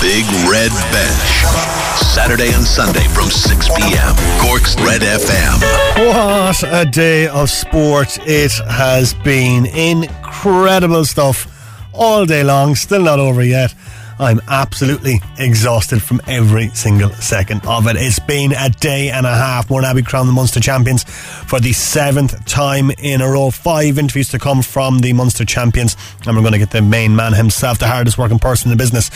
Big Red Bench. Saturday and Sunday from 6 p.m. Cork's Red FM. What a day of sport it has been. Incredible stuff all day long. Still not over yet. I'm absolutely exhausted from every single second of it. It's been a day and a half. Mourneabbey crowned the Munster champions for the seventh time in a row. Five interviews to come from the Munster champions, and we're going to get the main man himself, the hardest working person in the business,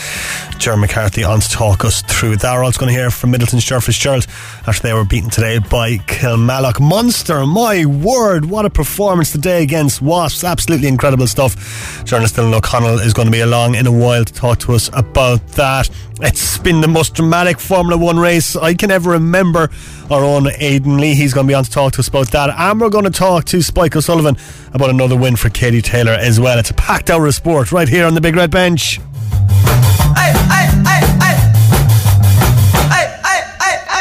Jerry McCarthy, on to talk us through that. We're also going to hear from Midleton Ger Fitzgerald after they were beaten today by Kilmallock. Munster, my word, what a performance today against Wasps. Absolutely incredible stuff. Journalist Dylan O'Connell is going to be along in a while to talk to us about that. It's been the most dramatic Formula One race I can ever remember. Our own Aidan Leahy, he's going to be on to talk to us about that. And we're going to talk to Spike O'Sullivan about another win for Katie Taylor as well. It's a packed hour of sport right here on the Big Red Bench.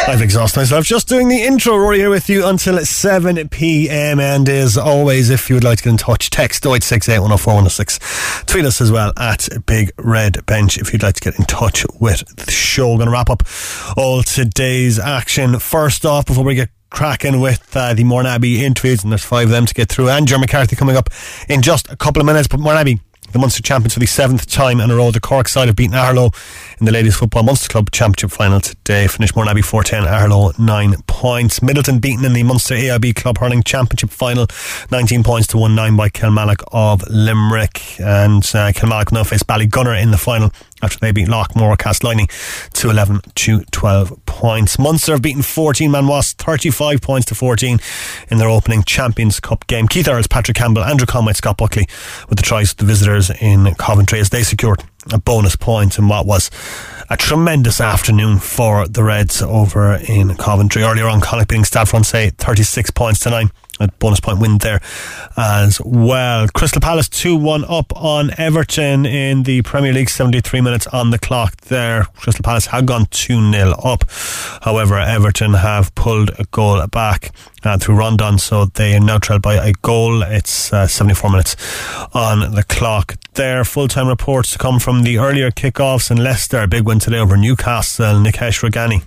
I've exhausted myself just doing the intro. Rory here with you until 7 p.m. And as always, if you would like to get in touch, text 0868 Tweet us as well at Big Red Bench if you'd like to get in touch with the show. Going to wrap up all today's action. First off, before we get cracking with uh, the Mourneabbey interviews, and there's five of them to get through, and Jerry McCarthy coming up in just a couple of minutes. But Mourneabbey the Munster champions for the seventh time in a row. The Cork side have beaten Aherlow in the Ladies Football Munster Club Championship final today. Finished Mourneabbey 4 10, Aherlow 9 points. Midleton beaten in the Munster AIB Club Hurling Championship final 19 points to 1 9 by Kilmallock of Limerick. And uh, Kilmallock now face Ballygunner in the final after they beat Loughmore Castleiney to 11 to 12 points. Munster have beaten 14 man was 35 points to 14 in their opening Champions Cup game. Keith Earls, Patrick Campbell, Andrew Conway, Scott Buckley with the tries of the visitors in Coventry as they secured a bonus point in what was a tremendous afternoon for the Reds over in Coventry. Earlier on, Connacht beating Stade Francais 36 points to 9 a bonus point win there as well. Crystal Palace 2 1 up on Everton in the Premier League, 73 minutes on the clock there. Crystal Palace had gone 2 0 up. However, Everton have pulled a goal back uh, through Rondon, so they are now trailed by a goal. It's uh, 74 minutes on the clock there. Full time reports to come from the earlier kickoffs in Leicester. A big win today over Newcastle. Nikesh Ragani.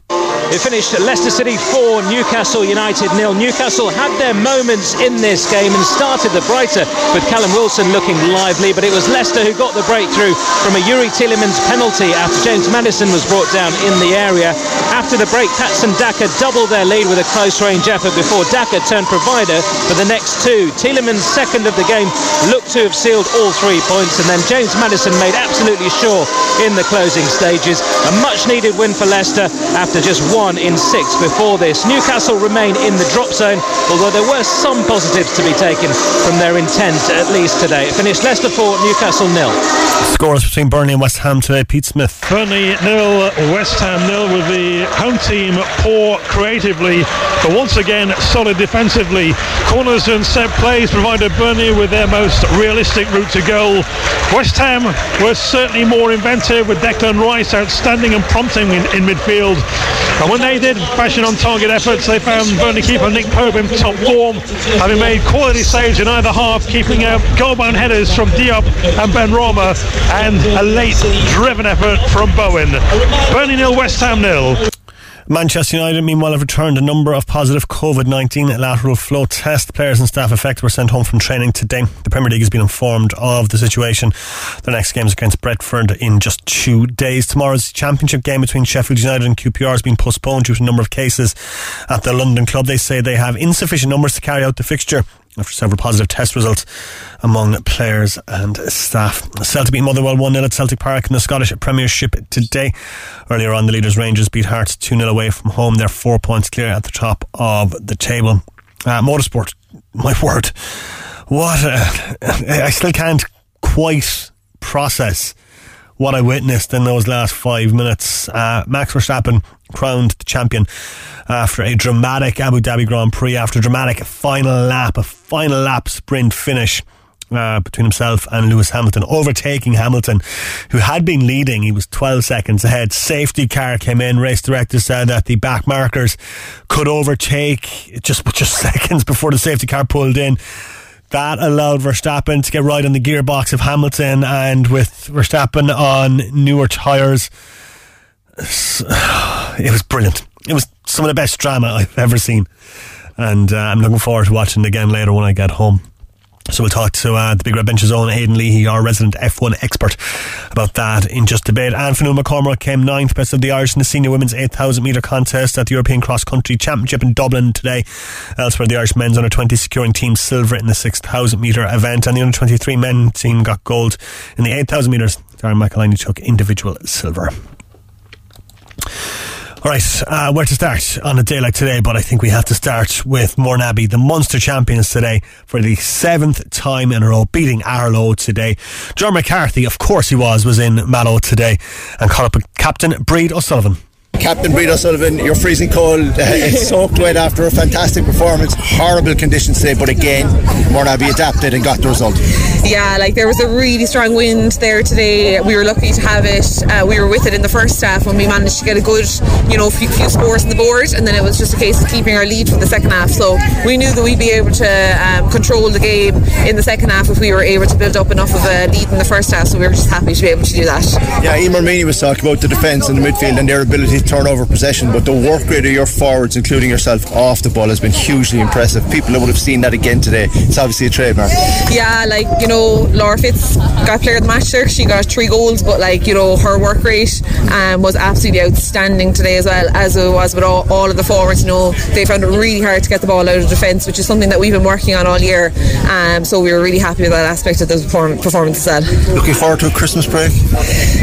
It finished Leicester City 4, Newcastle United nil. Newcastle had their moments in this game and started the brighter with Callum Wilson looking lively, but it was Leicester who got the breakthrough from a Youri Tielemans penalty after James Maddison was brought down in the area. After the break, Patson Daka doubled their lead with a close range effort before Daka turned provider for the next two. Tielemans' second of the game looked to have sealed all three points, and then James Maddison made absolutely sure in the closing stages. A much needed win for Leicester after just one one in six before this. Newcastle remain in the drop zone, although there were some positives to be taken from their intent, at least today. It finished Leicester 4, Newcastle nil. Scores between Burnley and West Ham today. Pete Smith. Burnley nil, West Ham nil with the home team poor creatively, but once again solid defensively. Corners and set plays provided Burnley with their most realistic route to goal. West Ham were certainly more inventive with Declan Rice outstanding and prompting in, in midfield. And when they did fashion on target efforts, they found Burnley keeper Nick Pope in top form, having made quality saves in either half, keeping out goal-bound headers from Diop and Ben Benrahma, and a late driven effort from Bowen. Burnley nil, West Ham nil. Manchester United, meanwhile, have returned a number of positive COVID 19 lateral flow test. Players and staff affected were sent home from training today. The Premier League has been informed of the situation. The next game is against Brentford in just two days. Tomorrow's championship game between Sheffield United and QPR has been postponed due to a number of cases at the London club. They say they have insufficient numbers to carry out the fixture after several positive test results among players and staff. Celtic beat Motherwell 1 0 at Celtic Park in the Scottish Premiership today. Earlier on, the leaders Rangers beat Hearts 2 0 away from home. They're four points clear at the top of the table. Uh, motorsport, my word. What? A, I still can't quite process what I witnessed in those last five minutes. Uh, Max Verstappen crowned the champion after a dramatic Abu Dhabi Grand Prix, after a dramatic final lap, a final lap sprint finish. Uh, between himself and Lewis Hamilton, overtaking Hamilton, who had been leading. He was 12 seconds ahead. Safety car came in. Race director said that the back markers could overtake just just seconds before the safety car pulled in that allowed Verstappen to get right on the gearbox of Hamilton, and with Verstappen on newer tyres, it was brilliant. It was some of the best drama I've ever seen, and uh, I'm looking forward to watching it again later when I get home. So we'll talk to uh, the Big Red Bench's own Aidan Leahy, our resident F1 expert, about that in just a bit. And Fionnuala McCormack came ninth, best of the Irish in the senior women's 8,000 metre contest at the European Cross Country Championship in Dublin today. Elsewhere, the Irish men's under 20 securing team silver in the 6,000 metre event, and the under 23 men team got gold in the 8,000 metres. Darragh McElhinney took individual silver. All right, uh, where to start on a day like today? But I think we have to start with Mourneabbey, the Munster champions today for the seventh time in a row, beating Aherlow today. John McCarthy, of course he was, was in Mallow today and caught up with Captain Bríd O'Sullivan. Captain Bríd O'Sullivan, you're freezing cold. it's soaked wet after a fantastic performance. Horrible conditions today, but again, Mourneabbey adapted and got the result. Yeah, like there was a really strong wind there today. We were lucky to have it. Uh, we were with it in the first half when we managed to get a good, you know, few, few scores on the board, and then it was just a case of keeping our lead for the second half. So we knew that we'd be able to um, control the game in the second half if we were able to build up enough of a lead in the first half. So we were just happy to be able to do that. Yeah, Emer Meany was talking about the defence and the midfield and their ability to turn over possession, but the work rate of your forwards, including yourself, off the ball has been hugely impressive. People would have seen that again today. It's obviously a trademark. Yeah, like you know, Laura Fitz got player of the match there. She got three goals, but like you know, her work rate um, was absolutely outstanding today as well as it was with all, all of the forwards. You know, they found it really hard to get the ball out of defence, which is something that we've been working on all year. Um, so we were really happy with that aspect of the perform- performance as well. Looking forward to a Christmas break.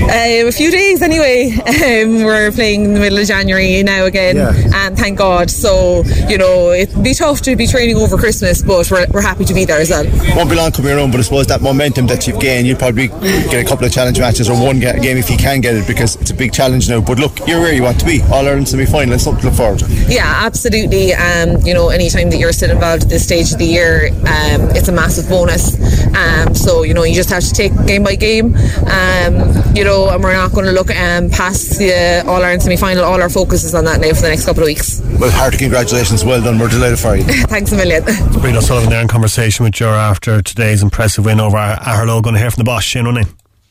Um, a few days anyway. Um, we're playing in the middle of January now again, Yeah. and thank God. So you know, it'd be tough to be training over Christmas, but we're, we're happy to be there as well. Won't be long coming around, but I suppose that momentum that you've gained, you'll probably get a couple of challenge matches or one game if you can get it because it's a big challenge now. But look, you're where you want to be. All Ireland semi final, it's something to look forward to. Yeah, absolutely. Um, you know, anytime that you're still involved at this stage of the year, um, it's a massive bonus. Um, so you know, you just have to take game by game. Um, you know, and we're not going to look um, past the All Ireland semi final. All our focus is on that now for the next couple of weeks. Well, hearty congratulations. Well done. We're delighted for you. Thanks a million. Bríd O'Sullivan there in conversation with Jura after today's impressive win over Aherlow. Going to hear from the boss, Shane O'Neill.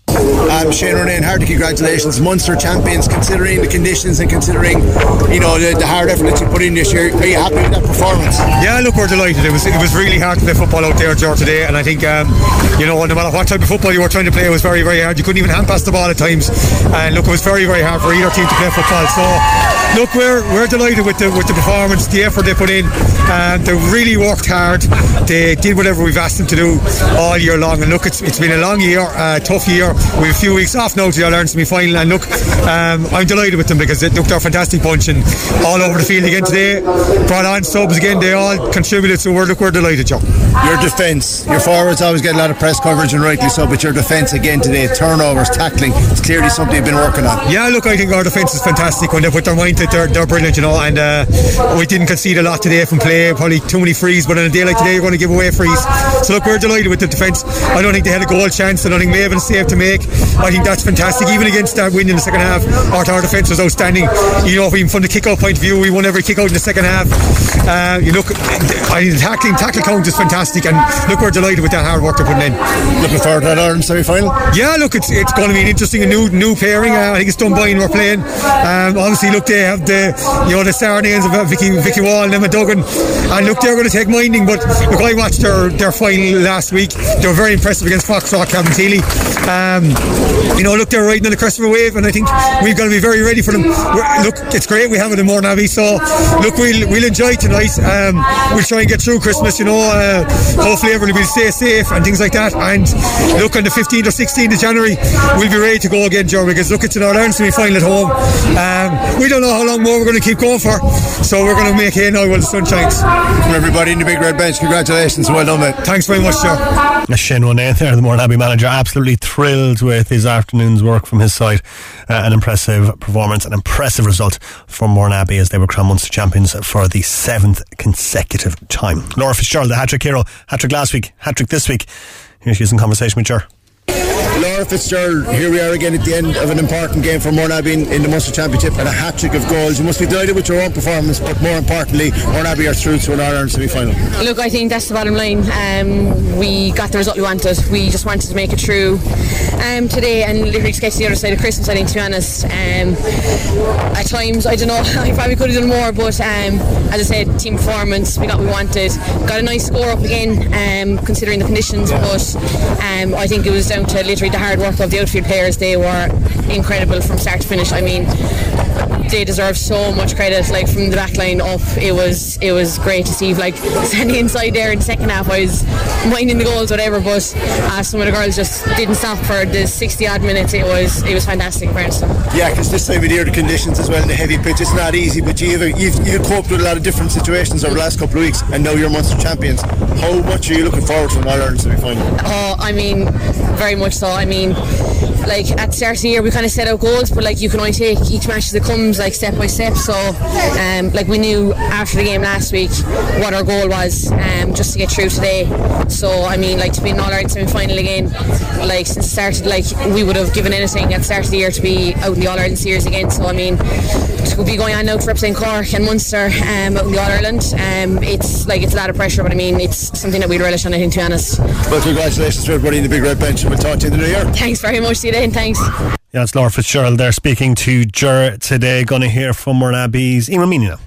Um, Shane Ronayne, hearty congratulations. Munster champions, considering the conditions and considering, you know, the, the hard effort that you put in this year. Are you happy with that performance? Yeah, look, we're delighted. It was it was really hard to play football out there, George, today, and I think um, you know no matter what type of football you were trying to play, it was very very hard. You couldn't even hand pass the ball at times, and look, it was very very hard for either team to play football. So, look, we're we're delighted with the with the performance, the effort they put in, and they really worked hard. They did whatever we've asked them to do all year long, and look, it's it's been a long year, uh, tough year. We have a few weeks off now to the All-Ireland semi-final, and look, um, I'm delighted with them because they, looked a fantastic bunch and all over the field again today. Brought on subs again, they all contributed, so we're look, we're delighted, Joe. Your defence, your forwards always get a lot of press coverage and rightly so, but your defence again today, turnovers, tackling, it's clearly something you've been working on. Yeah, look, I think our defence is fantastic when they put their mind to it. They're, they're brilliant, you know. And uh, we didn't concede a lot today from play, probably too many frees. But on a day like today, you're going to give away frees. So look, we're delighted with the defence. I don't think they had a goal chance. and I think Maven saved to make. I think that's fantastic. Even against that win in the second half, our, our defence was outstanding. You know, even from the kick-out point of view, we won every kick-out in the second half. Uh, you look, I think the tackling tackle count is fantastic, and look, we're delighted with that hard work they're putting in. Looking forward to that Ireland semi-final. Yeah, look, it's it's going to be an interesting new new pairing. Uh, I think it's Dunboyne we're playing. Um, obviously, look, they have the you know the of uh, Vicky Vicky Wall and Emma Duggan, and look, they're going to take minding. But look, I watched their their final last week. They were very impressive against Foxrock, Cabinteely. Um, you know, look, they're riding on the crest of a wave, and I think we've got to be very ready for them. We're, look, it's great we have it in Mourneabbey, so look, we'll we'll enjoy tonight. Um, we'll try and get through Christmas. You know, uh, hopefully everybody will stay safe and things like that. And look, on the 15th or 16th of January, we'll be ready to go again, Joe, because look, it's an Ireland semi final at home. Um, we don't know how long more we're going to keep going for, so we're going to make hay now while the sun shines. From everybody in the big red bench, congratulations. Well done, mate. Thanks very much, Joe. Shane O'Neill there, the Mourneabbey manager, absolutely thrilled with his afternoon's work from his side. Uh, an impressive performance, an impressive result for Mourneabbey as they were crowned Munster champions for the seventh consecutive time. Laura Fitzgerald, the hat trick hero, hat trick last week, hat trick this week. Here she is in conversation with Ger. Fitzgerald, here we are again at the end of an important game for Mourneabbey in, the Munster Championship and a hat trick of goals. You must be delighted with your own performance, but more importantly, Mourneabbey are through to an Ireland semi final. Look, I think that's the bottom line. Um, we got the result we wanted. We just wanted to make it through um, today and literally just get to the other side of Christmas, I think, to be honest. Um, at times, I don't know, I probably could have done more, but um, as I said, team performance, we got what we wanted. Got a nice score up again, um, considering the conditions, but um, I think it was down to literally the hard work of the outfield players. They were incredible from start to finish. I mean, they deserve so much credit. Like from the back line up, it was it was great to see. Like standing inside there in the second half, I was minding the goals, whatever. But uh, some of the girls just didn't stop for the 60 odd minutes. It was it was fantastic, Bernstein. Yeah, because this time of year, the conditions as well the heavy pitch, it's not easy. But you've, you've, you've coped with a lot of different situations over the last couple of weeks, and now you're Munster champions. How much are you looking forward to an All Ireland semi final? Oh, I mean, very much so. I mean, like at the start of the year, we kind of set out goals, but like you can only take each match as it comes, like step by step. So, um, like we knew after the game last week what our goal was, um, just to get through today. So, I mean, like to be in All Ireland semi final again, like since started, like we would have given anything at the start of the year to be out in the All Ireland series again. So, I mean, to be going on now to represent Cork and Munster um, out in the All Ireland, um, it's like it's a lot of pressure, but I mean, it's something that we'd relish on. I think, to be honest. Well, congratulations to everybody in the big red bench, and we'll talk to you in the new year. Thanks very much. See you then. Thanks. Yeah, it's Laura Fitzgerald there speaking to Ger today. Going to hear from Mourneabbey's Emer Meany now.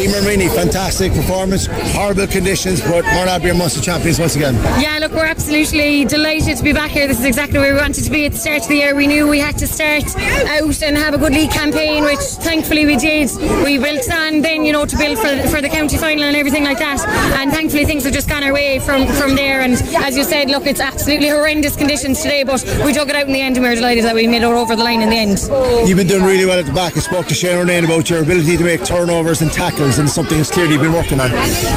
Emer Meany, fantastic performance, horrible conditions, but are Munster champions once again. Yeah, look, we're absolutely delighted to be back here. This is exactly where we wanted to be at the start of the year. We knew we had to start out and have a good league campaign, which thankfully we did. We built on then, you know, to build for, for the county final and everything like that. And thankfully things have just gone our way from, from there. And as you said, look, it's absolutely horrendous conditions today, but we dug it out in the end and we were delighted that we made it over the line in the end. You've been doing really well at the back. I spoke to Shane Ronayne about your ability to make turnovers and tackles, and something that's clearly been working on.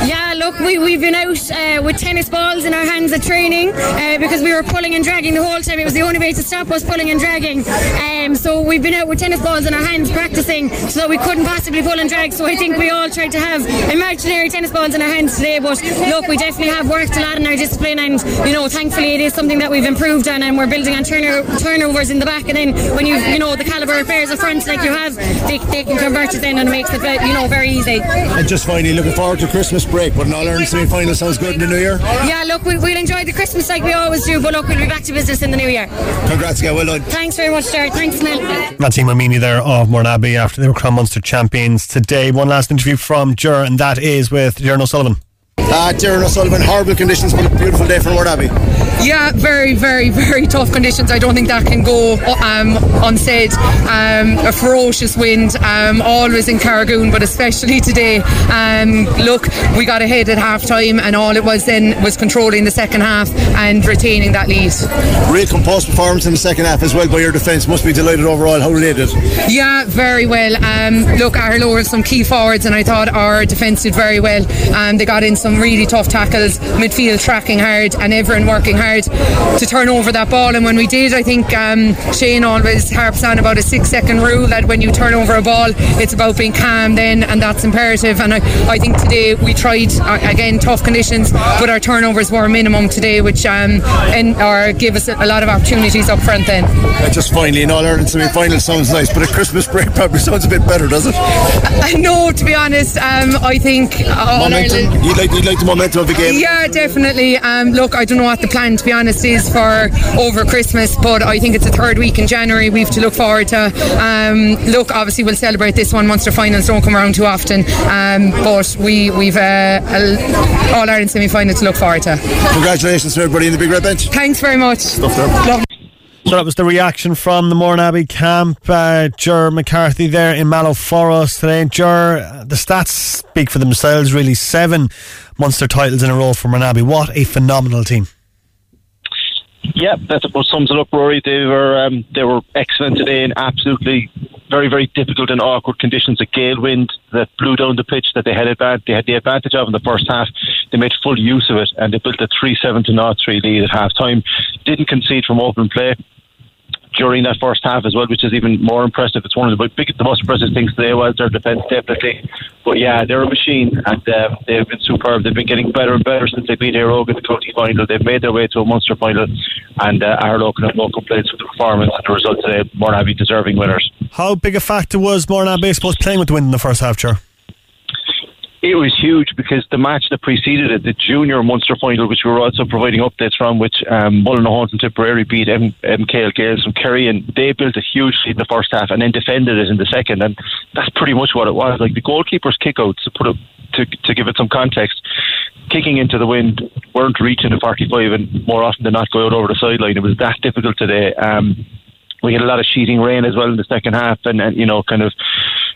Yeah, look, we, we've been out uh, with tennis balls in our hands at training uh, because we were pulling and dragging the whole time. It was the only way to stop us pulling and dragging. Um, so we've been out with tennis balls in our hands practicing so that we couldn't possibly pull and drag. So I think we all tried to have imaginary tennis balls in our hands today. But look, we definitely have worked a lot in our discipline, and you know, thankfully it is something that we've improved on, and we're building on turno- turnovers in the back. And then when you you know the caliber of players up front like you have, they, they can convert it in, and it makes it you know very easy. And just finally, looking forward to Christmas break, but an All Ireland semi final sounds good in the new year. Yeah, look, we, we'll enjoy the Christmas like we always do, but look, we'll be back to business in the new year. Congrats, again, well done. Thanks very much, Jared. Thanks, Mel. That's Emer Meany there of Mourneabbey after they were crowned Munster champions today. One last interview from Ger, and that is with Doireann O'Sullivan. Uh, Doireann O'Sullivan, horrible conditions, but a beautiful day for Mourneabbey. Yeah, very, very, very tough conditions. I don't think that can go um, unsaid. Um, a ferocious wind, um, always in Carragoon, but especially today. Um, look, we got ahead at half time, and all it was then was controlling the second half and retaining that lead. Real composed performance in the second half as well by your defence. Must be delighted overall. How related? Yeah, very well. Um, look, Aherlow have some key forwards, and I thought our defence did very well. Um, they got in some really tough tackles, midfield tracking hard, and everyone working hard to turn over that ball. And when we did, I think um, Shane always harps on about a six second rule that when you turn over a ball, it's about being calm then, and that's imperative. And I, I think today we tried, uh, again, tough conditions, but our turnovers were minimum today, which um, and, or gave us a, lot of opportunities up front then. Uh, just finally, in All Ireland semi final sounds nice, but a Christmas break probably sounds a bit better, does it? I know, to be honest, um, I think. All momentum. Ireland- You'd like, you'd like the momentum of the game. Yeah, definitely. Um, look, I don't know what the plan, to be honest, is for over Christmas, but I think it's the third week in January. We've to look forward to. Um, look, obviously, we'll celebrate this one. Munster finals don't come around too often, um, but we we've uh, a All Ireland semi final to look forward to. Congratulations to everybody in the big red bench. Thanks very much. So that was the reaction from the Mourneabbey camp. Uh, McCarthy there in Mallow for us today. Ger, uh, the stats speak for themselves really. Seven Munster titles in a row for Mourneabbey. What a phenomenal team. Yeah, that's what sums it up, Rory. They were um, they were excellent today in absolutely very very difficult and awkward conditions. A gale wind that blew down the pitch that they had advan- they had the advantage of in the first half. They made full use of it and they built a three seven to not three lead at half time. Didn't concede from open play. During that first half as well, which is even more impressive. It's one of the big, the most impressive things today was their defence, definitely. But yeah, they're a machine, and uh, they've been superb. They've been getting better and better since they beat Óg in the county final. They've made their way to a Munster final, and uh, Aherlow can have no complaints with the performance and the result today. Mourneabbey deserving winners. How big a factor was Mourneabbey, I suppose, playing with the wind in the first half, Chair? It was huge because the match that preceded it, the junior Munster final, which we were also providing updates from, which um, Mullinahones and Tipperary beat M- MKL Gaels from Kerry, and they built a huge lead in the first half and then defended it in the second, and that's pretty much what it was. Like the goalkeeper's kickouts, to put it to, to give it some context, kicking into the wind weren't reaching the 45, and more often than not, go out over the sideline. It was that difficult today. Um, we had a lot of sheeting rain as well in the second half, and, and you know, kind of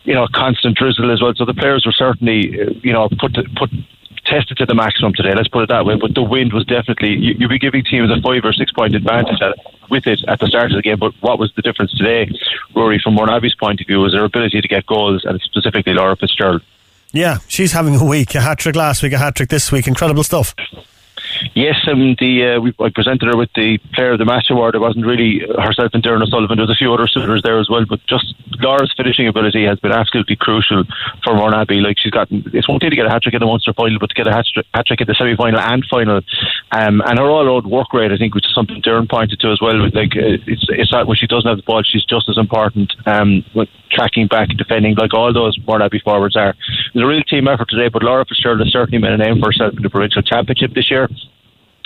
you know, constant drizzle as well. So the players were certainly, you know, put put tested to the maximum today. Let's put it that way. But the wind was definitely you, would be giving teams a five or six point advantage at, with it at the start of the game. But what was the difference today, Rory, from Mourneabbey's point of view, was their ability to get goals, and specifically Laura Fitzgerald. Yeah, she's having a week. A hat trick last week, a hat trick this week. Incredible stuff. Yes, um, the uh, we, I presented her with the Player of the Match award. It wasn't really herself and Doireann O'Sullivan. There was a few other suitors there as well, but just Laura's finishing ability has been absolutely crucial for Mourneabbey. Like she's gotten, it's one thing to get a hat trick in the Munster final, but to get a hat trick in the semi final and final, um, and her all-out work rate, I think, which is something Doireann pointed to as well. Like uh, it's it's that when she doesn't have the ball, she's just as important. Um, with tracking back, and defending, like all those Mourneabbey forwards are. It's a real team effort today, but Laura Fitzgerald has certainly made a name for herself in the provincial championship this year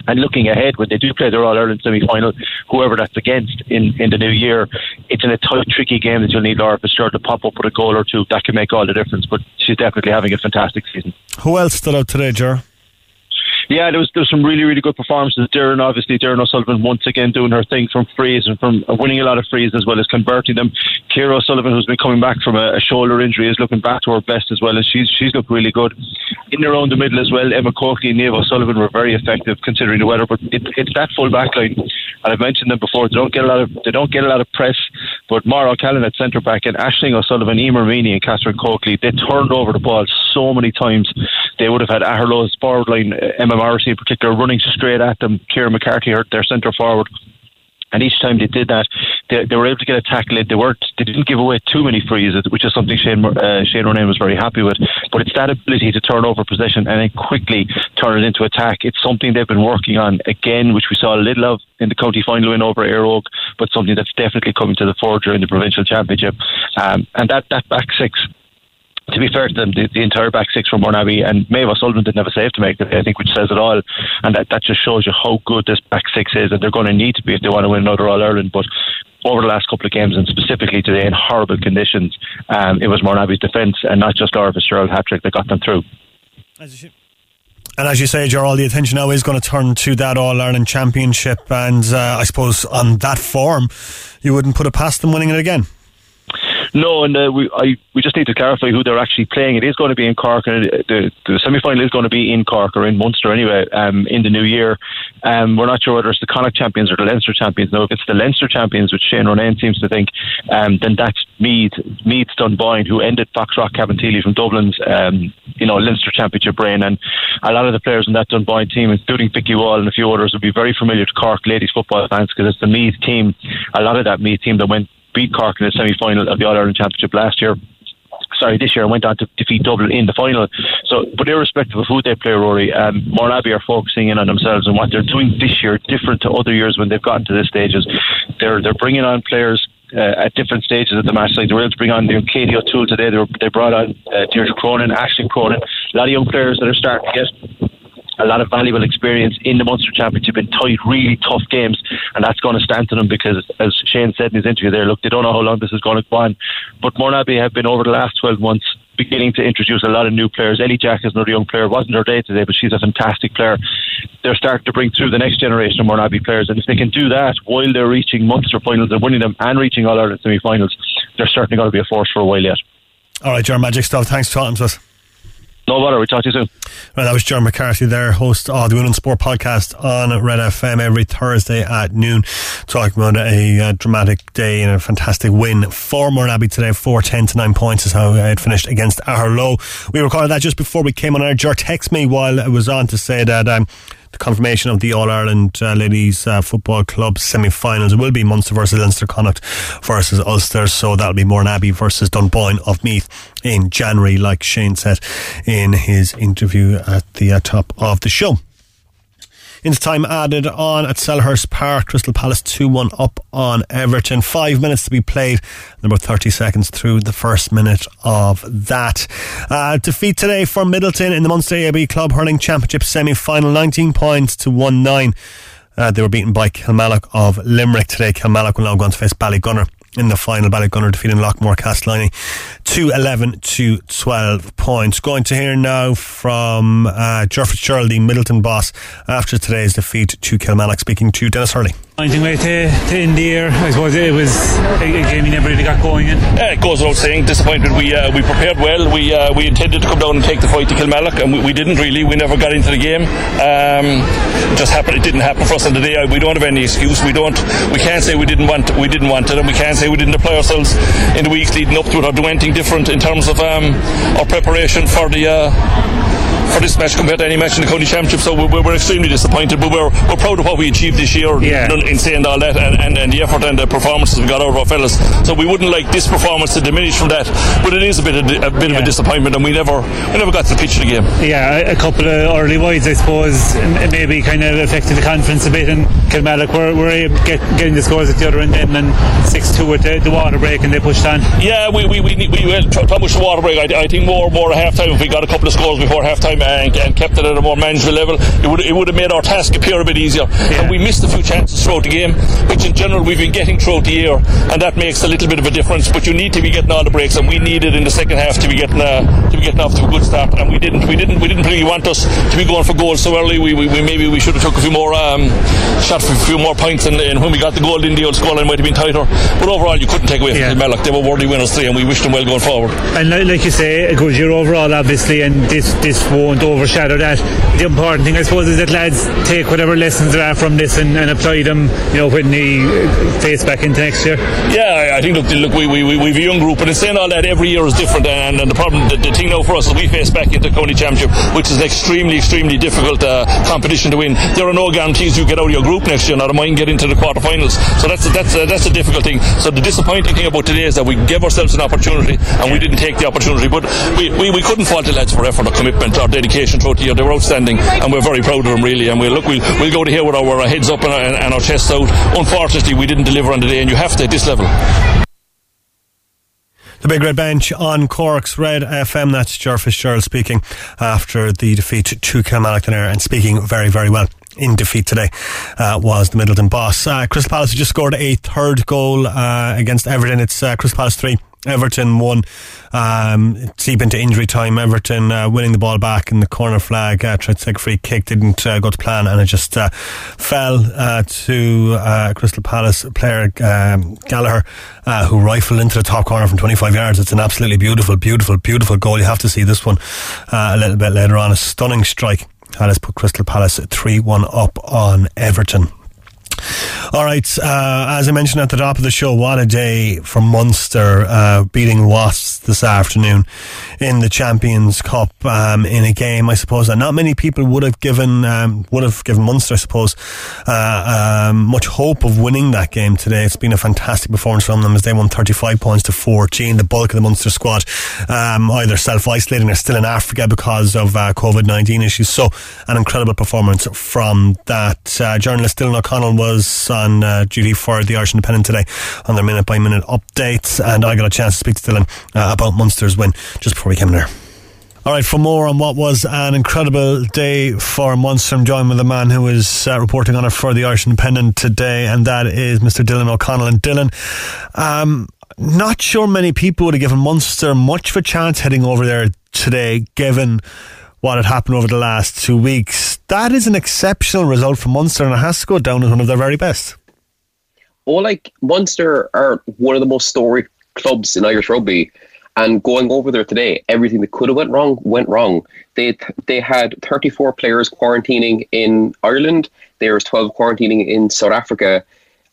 and looking ahead when they do play their All Ireland semi final, whoever that's against in, in the new year, it's in a tight, tricky game that you'll need Laura Fitzgerald to pop up with a goal or two. That can make all the difference. But she's definitely having a fantastic season. Who else stood out today, Ger? Yeah, there was there was some really really good performances. Doireann, obviously, Doireann O'Sullivan once again doing her thing from frees and from uh, winning a lot of frees as well as converting them. Ciara O'Sullivan, who's been coming back from a, a, shoulder injury, is looking back to her best as well, and she's she's looked really good. In around the middle as well, Emma Coakley and Neve O'Sullivan were very effective considering the weather. But it, it's that full back line, and I've mentioned them before. They don't get a lot of they don't get a lot of press, but Máire O'Callaghan at centre back and Ashling O'Sullivan, Emer Meany, and Catherine Coakley, they turned over the ball so many times. They would have had Aherlow's forward line, uh, Emma Morrissey in particular, running straight at them. Kieran McCarthy, hurt their centre forward. And each time they did that, they, they were able to get a tackle in. They weren't, they didn't give away too many frees, which is something Shane uh, Shane Ronayne was very happy with. But it's that ability to turn over possession and then quickly turn it into attack. It's something they've been working on again, which we saw a little of in the county final win over Éire Óg, but something that's definitely coming to the fore during the provincial championship. Um, and that that back six to be fair to them, the, the entire back six from Mourneabbey and Maeve O'Sullivan didn't have a save to make I think, which says it all. And that, that just shows you how good this back six is, and they're going to need to be if they want to win another All Ireland. But over the last couple of games, and specifically today in horrible conditions, um, it was Mourneabbey's defence and not just Laura Fitzgerald hat trick that got them through. And as you say, Ger, all the attention now is going to turn to that All Ireland Championship, and uh, I suppose on that form, you wouldn't put it past them winning it again. No, and uh, we I, we just need to clarify who they're actually playing. It is going to be in Cork, and the, the semi final is going to be in Cork or in Munster anyway um, in the new year. Um, we're not sure whether it's the Connacht champions or the Leinster champions. Now, if it's the Leinster champions, which Shane Ronayne seems to think, um, then that's Meath, Meath's Dunboyne, who ended Foxrock Cabinteely from Dublin's um, you know Leinster championship reign. And a lot of the players in that Dunboyne team, including Vicky Wall and a few others, will be very familiar to Cork ladies football fans because it's the Meath team. A lot of that Meath team that went beat Cork in the semi final of the All Ireland Championship last year sorry, this year and went on to defeat Dublin in the final. So, but irrespective of who they play, Rory, um, Mourneabbey are focusing in on themselves and what they're doing this year, different to other years when they've gotten to this stages. They're they're bringing on players. Uh, at different stages of the match, like they were able to bring on you know, O'Toole today. They, were, they brought on uh, Deirdre Cronin, Ashley Cronin, a lot of young players that are starting to get a lot of valuable experience in the Munster Championship in tight, really tough games, and that's going to stand to them because, as Shane said in his interview there, look, they don't know how long this is going to go on. But Mourneabbey have been over the last 12 months beginning to introduce a lot of new players. Ellie Jack is another young player. wasn't her day today, but she's a fantastic player. They're starting to bring through the next generation of Mourneabbey players, and if they can do that while they're reaching Munster finals and winning them and reaching All Ireland semi-finals, they're certainly going to be a force for a while yet. All right, Ger Magic stuff. Thanks for talking to us. No bother. We talk to you soon. Well, that was John McCarthy there, host of the Women Sport podcast on Red FM every Thursday at noon, talking about a, a dramatic day and a fantastic win for Mourneabbey today. 4 10 to 9 points is how it finished against Aherlow. We recorded that just before we came on air. Ger text me while I was on to say that. Um, the confirmation of the All Ireland uh, Ladies uh, Football Club semi finals. Will be Munster versus Leinster Connacht versus Ulster, so that'll be Mourneabbey versus Dunboyne of Meath in January, like Shane said in his interview at the uh, top of the show. Into time added on at Selhurst Park, Crystal Palace 2 1 up on Everton. Five minutes to be played, about 30 seconds through the first minute of that. Uh, defeat today for Midleton in the Munster AIB Club Hurling Championship semi final, 19 points to 1 9. Uh, they were beaten by Kilmallock of Limerick today. Kilmallock will now go on to face Ballygunner in the final. Ballygunner defeating Loughmore Castleiney to 11 to 12 points. Going to hear now from uh, Ger Fitzgerald, the Midleton boss, after today's defeat to Kilmallock, speaking to Dennis Hurley. Pointing way to, to year, I suppose it was a, game we never really got going in. Yeah, it goes without saying, disappointed. We uh, we prepared well. We uh, we intended to come down and take the fight to Kilmallock, and we, we didn't really. We never got into the game. Um, it just happened. It didn't happen for us on the day. We don't have any excuse. We don't. We can't say we didn't want. We didn't want it, and we can't say we didn't apply ourselves in the weeks leading up to it or do anything different in terms of um, our preparation for the. Uh, for this match compared to any match in the county championship. So we're, we're extremely disappointed, but we're, we're proud of what we achieved this year yeah. in saying all that and, and, and, the effort and the performances we got out of our fellas. So we wouldn't like this performance to diminish from that, but it is a bit of, a bit yeah. of a disappointment, and we never we never got to the pitch of the game. Yeah, a couple of early wides, I suppose, maybe kind of affected the confidence a bit. And Kilmallock were, were get, getting the scores at the other end, and then six two at the, the, water break, and they pushed on. Yeah, we we we, we the water break. I, I think more more at half time if we got a couple of scores before half time and, and kept it at a more manageable level, it would it would have made our task appear a bit easier. Yeah. And we missed a few chances throughout the game, which in general we've been getting throughout the year, and that makes a little bit of a difference. But you need to be getting all the breaks, and we needed in the second half to be getting uh, to be getting off to a good start, and we didn't. We didn't. We didn't really want us to be going for goals so early. We, we, we maybe we should have took a few more um, shot for a few more points, and, and, when we got the goal in the old scoreline might have been tighter. But overall, you couldn't take away from yeah. Mellock. They were worthy winners three, and we wished them well going forward. And like, like you say, a good year overall, obviously, and this this won't overshadow that the important thing, I suppose, is that lads take whatever lessons there are from this and, and apply them, you know, when they face back into next year. Yeah, I think, look, look we, we, we, we've a young group, and it's saying all that, every year is different. And, and the problem, the, the, thing now for us is we face back into County Championship, which is an extremely, extremely difficult uh, competition to win. There are no guarantees you get out of your group next year, not a mind get into the quarterfinals. So that's a, that's a, that's a difficult thing. So the disappointing thing about today is that we gave ourselves an opportunity and we didn't take the opportunity. But we, we, we couldn't fault the lads for effort or commitment or dedication throughout the year. They were outstanding and we're very proud of them really. And we'll look, we'll, we'll go to here with our, our heads up and our, and our chests out. Unfortunately, we didn't deliver on the day, and you have to at this level. The Big Red Bench on Cork's Red FM. That's Ger Fitzgerald speaking after the defeat to Kilmallock and speaking very, very well in defeat today uh, was the Midleton boss. Uh, Crystal Palace just scored a third goal uh, against Everton. It's uh, Crystal Palace 3, Everton won um, deep into injury time. Everton uh, winning the ball back in the corner flag, uh, tried to take a free kick, didn't uh, go to plan, and it just uh, fell uh, to uh, Crystal Palace player um, Gallagher, uh, who rifled into the top corner from 25 yards. It's an absolutely beautiful, beautiful, beautiful goal. You have to see this one a little bit later on. A stunning strike. And has put Crystal Palace 3 1 up on Everton. All right, uh, as I mentioned at the top of the show, what a day for Munster uh, beating Wasps this afternoon in the Champions Cup um, in a game. I suppose that not many people would have given um, would have given Munster, I suppose, uh, um, much hope of winning that game today. It's been a fantastic performance from them as they won 35 points to 14. The bulk of the Munster squad um, either self isolating or still in Africa because of uh, COVID 19 issues. So, an incredible performance from that. Uh, journalist Dylan O'Connell was on uh, duty for the Irish Independent today on their minute by minute updates, and I got a chance to speak to Dylan uh, about Munster's win just before we came in there. All right, for more on what was an incredible day for Munster, I'm joined with a man who is uh, reporting on it for the Irish Independent today, and that is Mr. Dylan O'Connell. And Dylan, um, not sure many people would have given Munster much of a chance heading over there today, given what had happened over the last two weeks. That is an exceptional result for Munster, and it has to go down as one of their very best. Oh, like Munster are one of the most storied clubs in Irish rugby, and going over there today, everything that could have went wrong went wrong. They they had 34 players quarantining in Ireland. There was 12 quarantining in South Africa.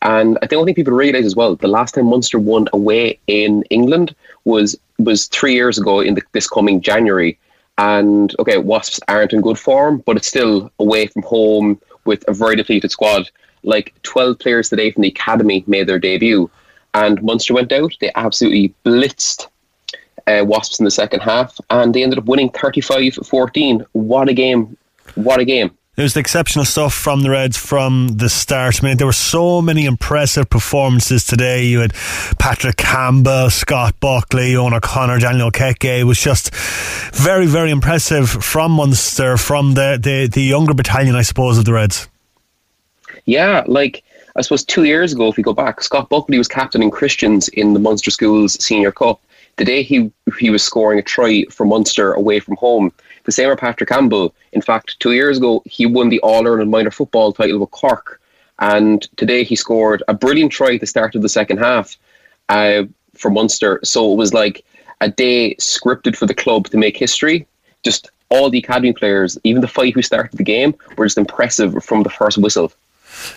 And I don't think people realise as well, the last time Munster won away in England was was three years ago in the, this coming January And okay, Wasps aren't in good form, but it's still away from home with a very depleted squad. Like 12 players today from the academy made their debut, and Munster went out. They absolutely blitzed uh, Wasps in the second half, and they ended up winning 35 14. What a game! What a game! It was exceptional stuff from the Reds from the start. I mean, there were so many impressive performances today. You had Patrick Campbell, Scott Buckley, Owen O'Connor, Daniel Keke. It was just very, very impressive from Munster, from the, the, the younger battalion, I suppose, of the Reds. Yeah, like I suppose two years ago, if we go back, Scott Buckley was captain in Christians in the Munster Schools Senior Cup. The day he he was scoring a try for Munster away from home. The same with Patrick Campbell. In fact, two years ago, he won the All Ireland minor football title with Cork. And today he scored a brilliant try at the start of the second half uh, for Munster. So it was like a day scripted for the club to make history. Just all the academy players, even the five who started the game, were just impressive from the first whistle.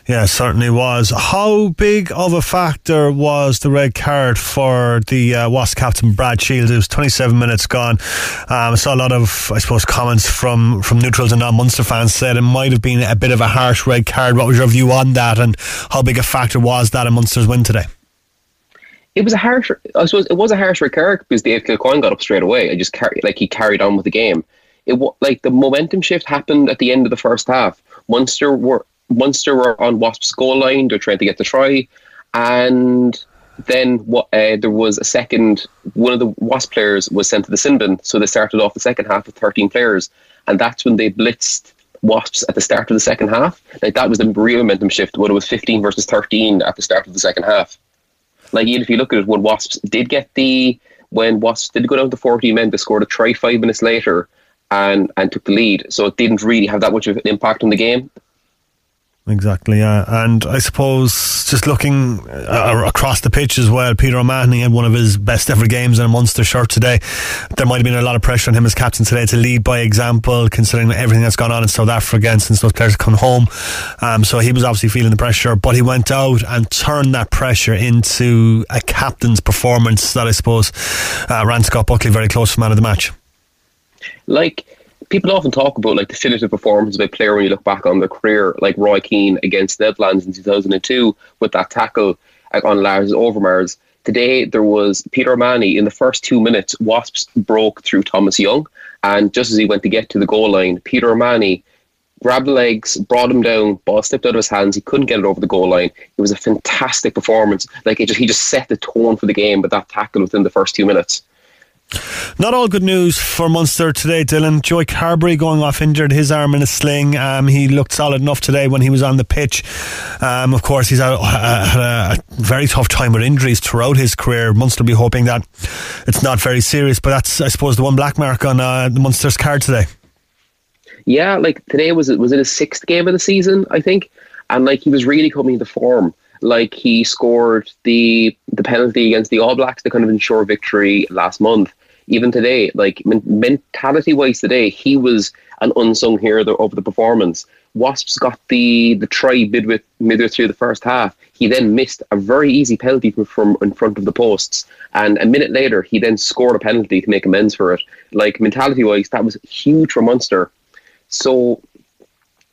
Yeah, certainly was. How big of a factor was the red card for the uh, Wasp captain Brad Shields? It was 27 minutes gone. Um, I saw a lot of, I suppose, comments from, from neutrals and non Munster fans said it might have been a bit of a harsh red card. What was your view on that, and how big a factor was that in Munster's win today? It was a harsh. I suppose it was a harsh red card because Dave Kilcoyne got up straight away. I just carried, like he carried on with the game. It like the momentum shift happened at the end of the first half. Munster were Munster were on Wasps' goal line. They're trying to get the try, and then what? Uh, there was a second. One of the Wasp players was sent to the sin bin, so they started off the second half with 13 players, and that's when they blitzed Wasps at the start of the second half. Like that was the real momentum shift. When it was 15 versus 13 at the start of the second half. Like even if you look at it, when Wasps did get the when Wasps did go down to 14 men, they scored a try five minutes later and and took the lead. So it didn't really have that much of an impact on the game. Exactly, yeah. And I suppose just looking uh, across the pitch as well, Peter O'Mahony had one of his best ever games in a Munster shirt today. There might have been a lot of pressure on him as captain today to lead by example, considering everything that's gone on in South Africa again since those players come home. Um, so he was obviously feeling the pressure, but he went out and turned that pressure into a captain's performance that I suppose uh, ran Scott Buckley very close for man of the match. Like, people often talk about like definitive performance of a player when you look back on their career, like Roy Keane against Netherlands in 2002 with that tackle on Lars Overmars. Today there was Peter O'Mahony in the first two minutes. Wasps broke through Thomas Young, and just as he went to get to the goal line, Peter O'Mahony grabbed the legs, brought him down, ball slipped out of his hands. He couldn't get it over the goal line. It was a fantastic performance. Like just, he just set the tone for the game with that tackle within the first two minutes. Not all good news for Munster today, Dylan. Joey Carbery going off injured, his arm in a sling. Um, he looked solid enough today when he was on the pitch. Um, of course, he's had, a, very tough time with injuries throughout his career. Munster will be hoping that it's not very serious, but that's, I suppose, the one black mark on uh, Munster's card today. Yeah, like today was it was it his sixth game of the season, I think, and like he was really coming into form like he scored the the penalty against the All Blacks to kind of ensure victory last month even today, like mentality wise today, he was an unsung hero of the performance. Wasps got the the try midway, midway through the first half. He then missed a very easy penalty from, from in front of the posts, and a minute later, he then scored a penalty to make amends for it. Like mentality wise, that was huge for Munster. So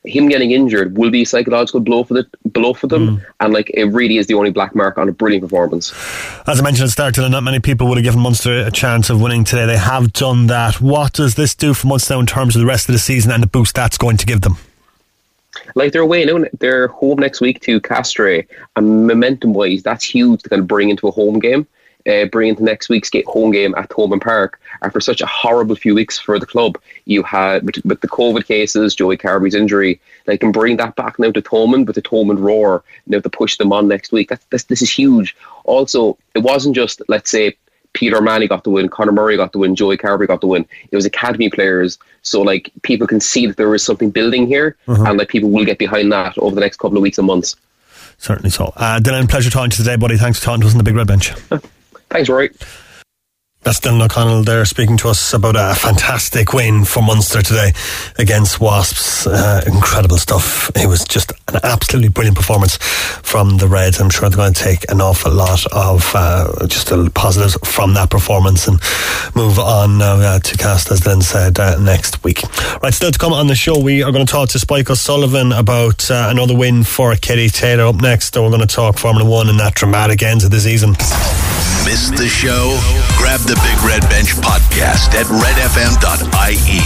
him getting injured will be a psychological blow for the blow for them, mm. and like it really is the only black mark on a brilliant performance. As I mentioned at the start, not many people would have given Munster a chance of winning today. They have done that. What does this do for Munster in terms of the rest of the season and the boost that's going to give them? Like they're away now, they're home next week to Castres, and momentum wise, that's huge to kind of bring into a home game uh, bring into next week's home game at Thomond Park after such a horrible few weeks for the club. You had with, with the COVID cases, Joey Carbery's injury, they can bring that back now to Thomond with the Thomond roar now to push them on next week. That's, this, this is huge. Also, it wasn't just let's say Peter O'Mahony got the win, Conor Murray got the win, Joey Carbery got the win. It was academy players, so like people can see that there is something building here, uh-huh. and like people will get behind that over the next couple of weeks and months. Certainly so. Uh, Dylan, pleasure talking to you today, buddy. Thanks for talking to us on the Big Red Bench. Thanks, Rory. That's Dylan O'Connell there speaking to us about a fantastic win for Munster today against Wasps. Uh, incredible stuff. It was just an absolutely brilliant performance from the Reds. I'm sure they're going to take an awful lot of uh, just positives from that performance and move on now uh, to cast, as Dylan said, uh, next week. Right, still to come on the show, we are going to talk to Spike O'Sullivan about uh, another win for Katie Taylor. Up next, And we're going to talk Formula One and that dramatic end to the season. Missed the show? Grab the Big Red Bench podcast at redfm.ie.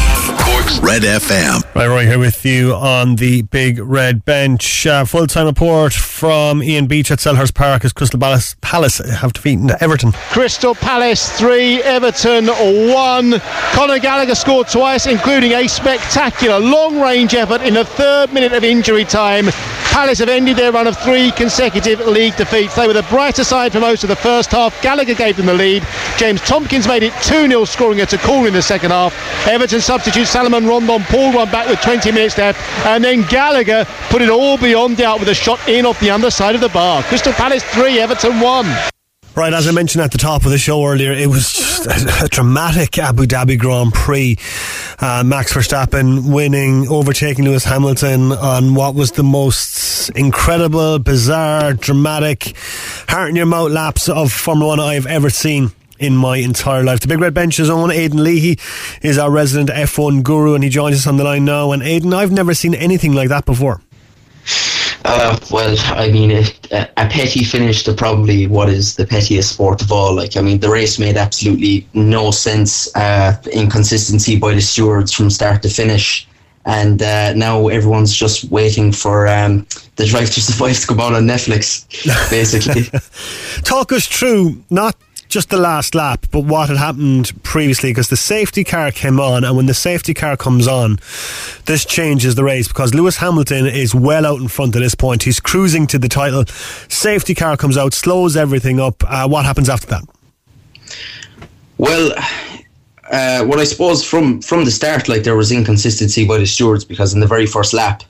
Cork's Red FM. Right, right here with you on the Big Red Bench. Uh, Full time report from Ian Beach at Selhurst Park as Crystal Palace, Palace have defeated Everton. Crystal Palace 3, Everton 1. Conor Gallagher scored twice, including a spectacular long range effort in the third minute of injury time. Palace have ended their run of three consecutive league defeats. They were the brighter side for most of the first half. Gallagher gave them the lead. James Tomkins made it 2 0, scoring at a corner in the second half. Everton substitute Salomon Rondon pulled one back with 20 minutes left, and then Gallagher put it all beyond doubt with a shot in off the underside of the bar. Crystal Palace 3, Everton 1. Right, as I mentioned at the top of the show earlier, it was a, a dramatic Abu Dhabi Grand Prix. Uh, Max Verstappen winning, overtaking Lewis Hamilton on what was the most incredible, bizarre, dramatic, heart in your mouth laps of Formula One I've ever seen in my entire life. The Big Red Bench's own Aidan Leahy is our resident F1 guru, and he joins us on the line now. And Aidan, I've never seen anything like that before. Uh, well, I mean, a, a petty finish to probably what is the pettiest sport of all. Like, I mean, the race made absolutely no sense. Uh, inconsistency by the stewards from start to finish. And uh, now everyone's just waiting for um, the Drive to Survive to come out on Netflix, basically. Talk us through not just the last lap, but what had happened previously because the safety car came on, and when the safety car comes on, this changes the race because Lewis Hamilton is well out in front at this point. He's cruising to the title. Safety car comes out, slows everything up. Uh, what happens after that? Well, uh, well, I suppose from from the start, like there was inconsistency by the stewards because in the very first lap,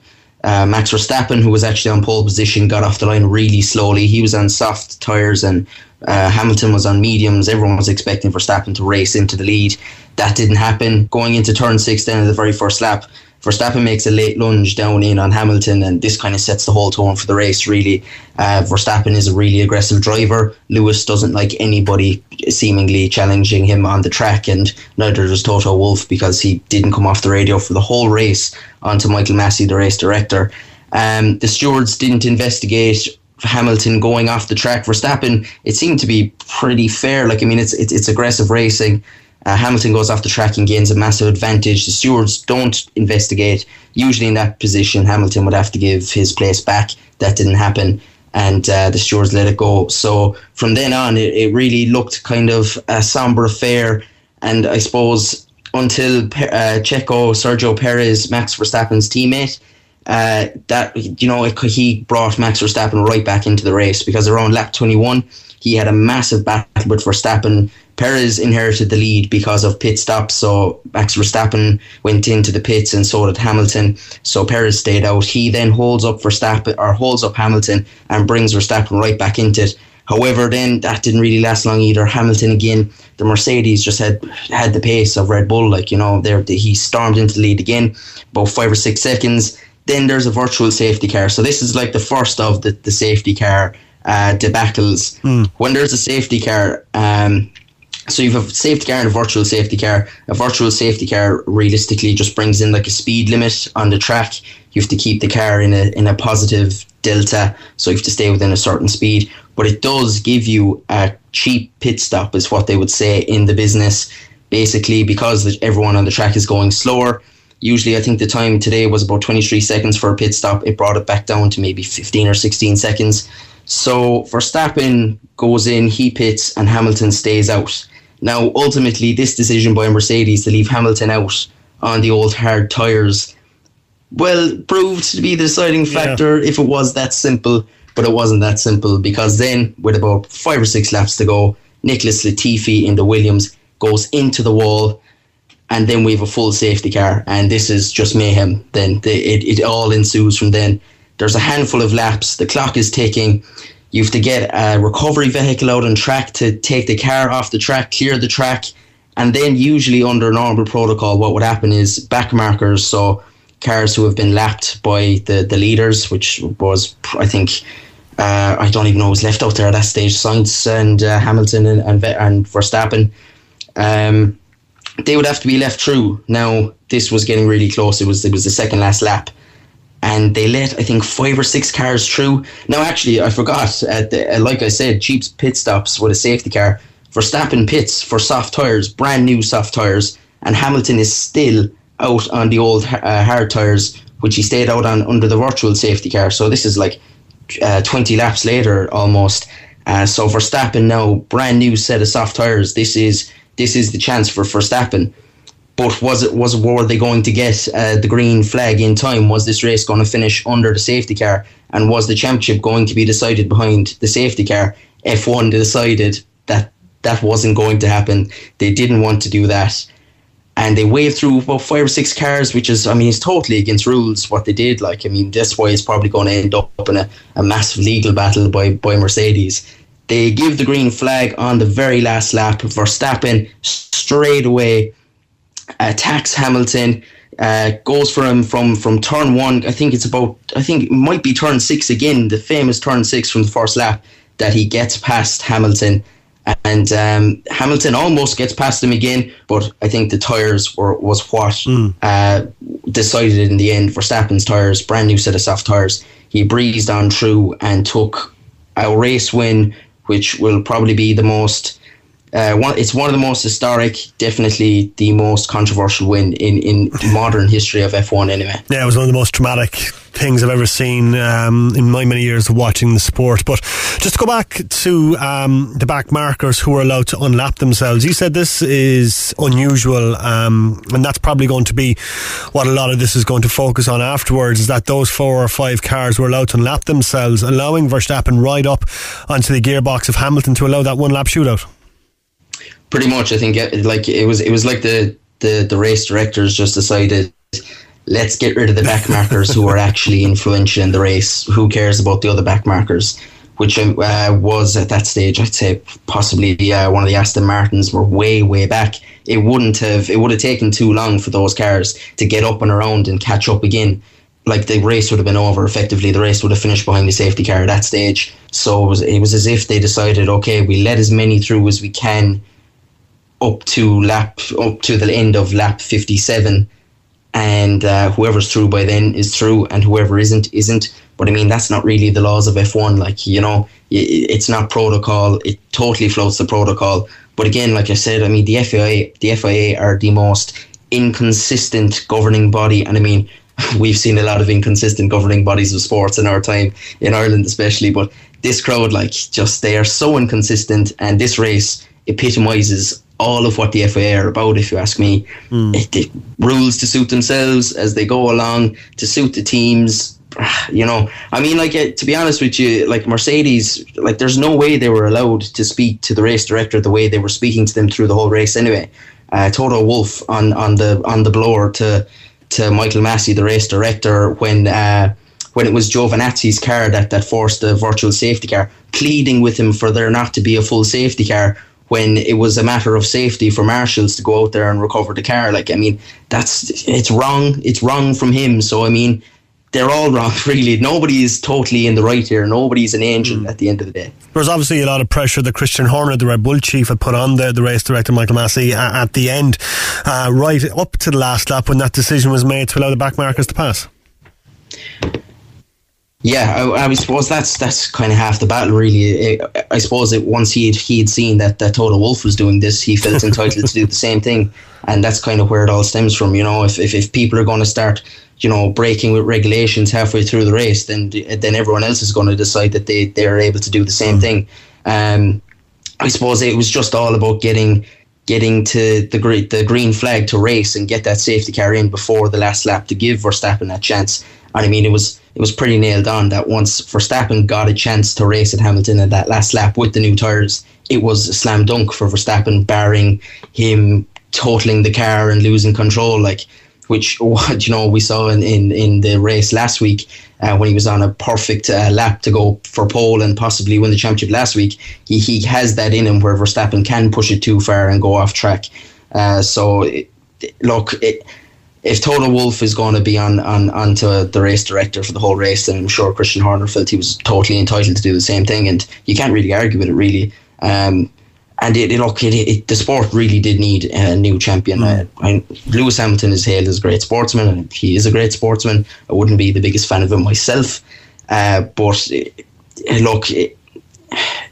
uh, Max Verstappen, who was actually on pole position, got off the line really slowly. He was on soft tyres, and uh, Hamilton was on mediums. Everyone was expecting Verstappen to race into the lead. That didn't happen. Going into turn six, then in the very first lap, Verstappen makes a late lunge down in on Hamilton, and this kind of sets the whole tone for the race, really. Uh, Verstappen is a really aggressive driver. Lewis doesn't like anybody seemingly challenging him on the track, and neither does Toto Wolff because he didn't come off the radio for the whole race onto Michael Masi, the race director. Um, the stewards didn't investigate Hamilton going off the track. Verstappen, it seemed to be pretty fair. Like I mean, it's it's, it's aggressive racing. Uh, Hamilton goes off the track and gains a massive advantage. The stewards don't investigate. Usually in that position, Hamilton would have to give his place back. That didn't happen, and uh, the stewards let it go. So from then on, it, it really looked kind of a somber affair. And I suppose until uh, Checo, Sergio Perez, Max Verstappen's teammate, uh, that you know it, he brought Max Verstappen right back into the race because around lap 21 he had a massive battle with Verstappen. Perez inherited the lead because of pit stops, so Max Verstappen went into the pits and so did Hamilton. So Perez stayed out. He then holds up Verstappen or holds up Hamilton and brings Verstappen right back into it. However, then that didn't really last long either. Hamilton again, the Mercedes just had had the pace of Red Bull. Like you know, there he stormed into the lead again, about five or six seconds. Then there's a virtual safety car. So this is like the first of the, the safety car uh, debacles. Mm. When there's a safety car, um, so you have a safety car and a virtual safety car. A virtual safety car realistically just brings in like a speed limit on the track. You have to keep the car in a in a positive delta, so you have to stay within a certain speed. But it does give you a cheap pit stop, is what they would say in the business. Basically, because everyone on the track is going slower. Usually, I think the time today was about 23 seconds for a pit stop. It brought it back down to maybe 15 or 16 seconds. So Verstappen goes in, he pits, and Hamilton stays out. Now, ultimately, this decision by Mercedes to leave Hamilton out on the old hard tyres, well, proved to be the deciding factor yeah. if it was that simple, but it wasn't that simple because then, with about five or six laps to go, Nicholas Latifi in the Williams goes into the wall, and then we have a full safety car, and this is just mayhem. Then the, it, it all ensues from then. There's a handful of laps, the clock is ticking You have to get a recovery vehicle out on track to take the car off the track, clear the track, and then usually under normal protocol, what would happen is back markers. So cars who have been lapped by the, the leaders, which was I think uh, I don't even know who was left out there at that stage. Sainz and uh, Hamilton and, and and Verstappen. Um, they would have to be left through. Now this was getting really close. It was it was the second last lap, and they let I think five or six cars through. Now actually I forgot. Uh, the, uh, like I said, cheap pit stops with a safety car. Verstappen pits for soft tires, brand new soft tires, and Hamilton is still out on the old uh, hard tires, which he stayed out on under the virtual safety car. So this is like uh, 20 laps later almost. Uh, so Verstappen now brand new set of soft tires. This is this is the chance for Verstappen. But was it was were they going to get uh, the green flag in time? Was this race going to finish under the safety car? And was the championship going to be decided behind the safety car? F1 decided that that wasn't going to happen. They didn't want to do that and they waved through about five or six cars, which is, I mean, it's totally against rules what they did. Like, I mean, that's why it's probably going to end up in a, a massive legal battle by, by Mercedes. They give the green flag on the very last lap. Verstappen straight away attacks Hamilton, uh, goes for him from, from turn one. I think it's about, I think it might be turn six again, the famous turn six from the first lap, that he gets past Hamilton and um, Hamilton almost gets past him again, but I think the tires were was what mm. uh, decided in the end. for Verstappen's tires, brand new set of soft tires, he breezed on through and took a race win, which will probably be the most. Uh, one, it's one of the most historic, definitely the most controversial win in, in modern history of F1 anyway. Yeah, it was one of the most traumatic things I've ever seen um, in my many years of watching the sport. But just to go back to um, the back markers who are allowed to unlap themselves, you said this is unusual, um, and that's probably going to be what a lot of this is going to focus on afterwards. Is that those four or five cars were allowed to unlap themselves, allowing Verstappen right up onto the gearbox of Hamilton to allow that one lap shootout. Pretty much, I think. Like it was, it was like the the the race directors just decided let's get rid of the backmarkers who are actually influential in the race. Who cares about the other backmarkers? Which uh, was at that stage, I'd say possibly uh, one of the Aston Martins were way, way back. It wouldn't have, it would have taken too long for those cars to get up and around and catch up again. Like the race would have been over effectively. The race would have finished behind the safety car at that stage. So it was, it was as if they decided, okay, we let as many through as we can up to lap, up to the end of lap 57 and uh, whoever's through by then is through, and whoever isn't isn't. But I mean, that's not really the laws of F1. Like you know, it's not protocol. It totally floats the protocol. But again, like I said, I mean, the FIA, the FIA are the most inconsistent governing body, and I mean, we've seen a lot of inconsistent governing bodies of sports in our time in Ireland, especially. But this crowd, like, just they are so inconsistent, and this race epitomizes all of what the FIA are about, if you ask me. Mm. It, it, rules to suit themselves as they go along, to suit the teams. You know, I mean, like uh, to be honest with you, like Mercedes, like there's no way they were allowed to speak to the race director the way they were speaking to them through the whole race. Anyway, uh, Toto Wolff on on the on the blower to to Michael Masi, the race director, when. Uh, when it was Giovinazzi's car that, that forced the virtual safety car, pleading with him for there not to be a full safety car when it was a matter of safety for marshals to go out there and recover the car. Like, I mean, that's it's wrong. It's wrong from him. So, I mean, they're all wrong, really. Nobody is totally in the right here. Nobody's an angel mm. at the end of the day. There was obviously a lot of pressure that Christian Horner, the Red Bull chief, had put on the, the race director, Michael Masi, at, at the end, uh, right up to the last lap when that decision was made to allow the back markers to pass. Yeah, I, I, suppose that's that's kind of half the battle, really. I, suppose it once he had, he had seen that, that Toto Wolff was doing this, he felt entitled to do the same thing, and that's kind of where it all stems from. You know, if if, if people are going to start, you know, breaking with regulations halfway through the race, then then everyone else is going to decide that they they are able to do the same mm. thing. Um, I suppose it was just all about getting getting to the the green flag to race and get that safety car in before the last lap to give Verstappen that chance. And I mean, it was it was pretty nailed on that once Verstappen got a chance to race at Hamilton at that last lap with the new tyres, it was a slam dunk for Verstappen, barring him totaling the car and losing control. Like which you know we saw in, in, in the race last week uh, when he was on a perfect uh, lap to go for pole and possibly win the championship last week. He he has that in him where Verstappen can push it too far and go off track. Uh, so it, look. It, if Toto Wolff is going to be on, on onto the race director for the whole race, then I'm sure Christian Horner felt he was totally entitled to do the same thing, and you can't really argue with it, really. Um, and it, it look, it, it, the sport really did need a new champion. Uh, I, Lewis Hamilton is hailed as a great sportsman, and he is a great sportsman. I wouldn't be the biggest fan of him myself, uh, but look,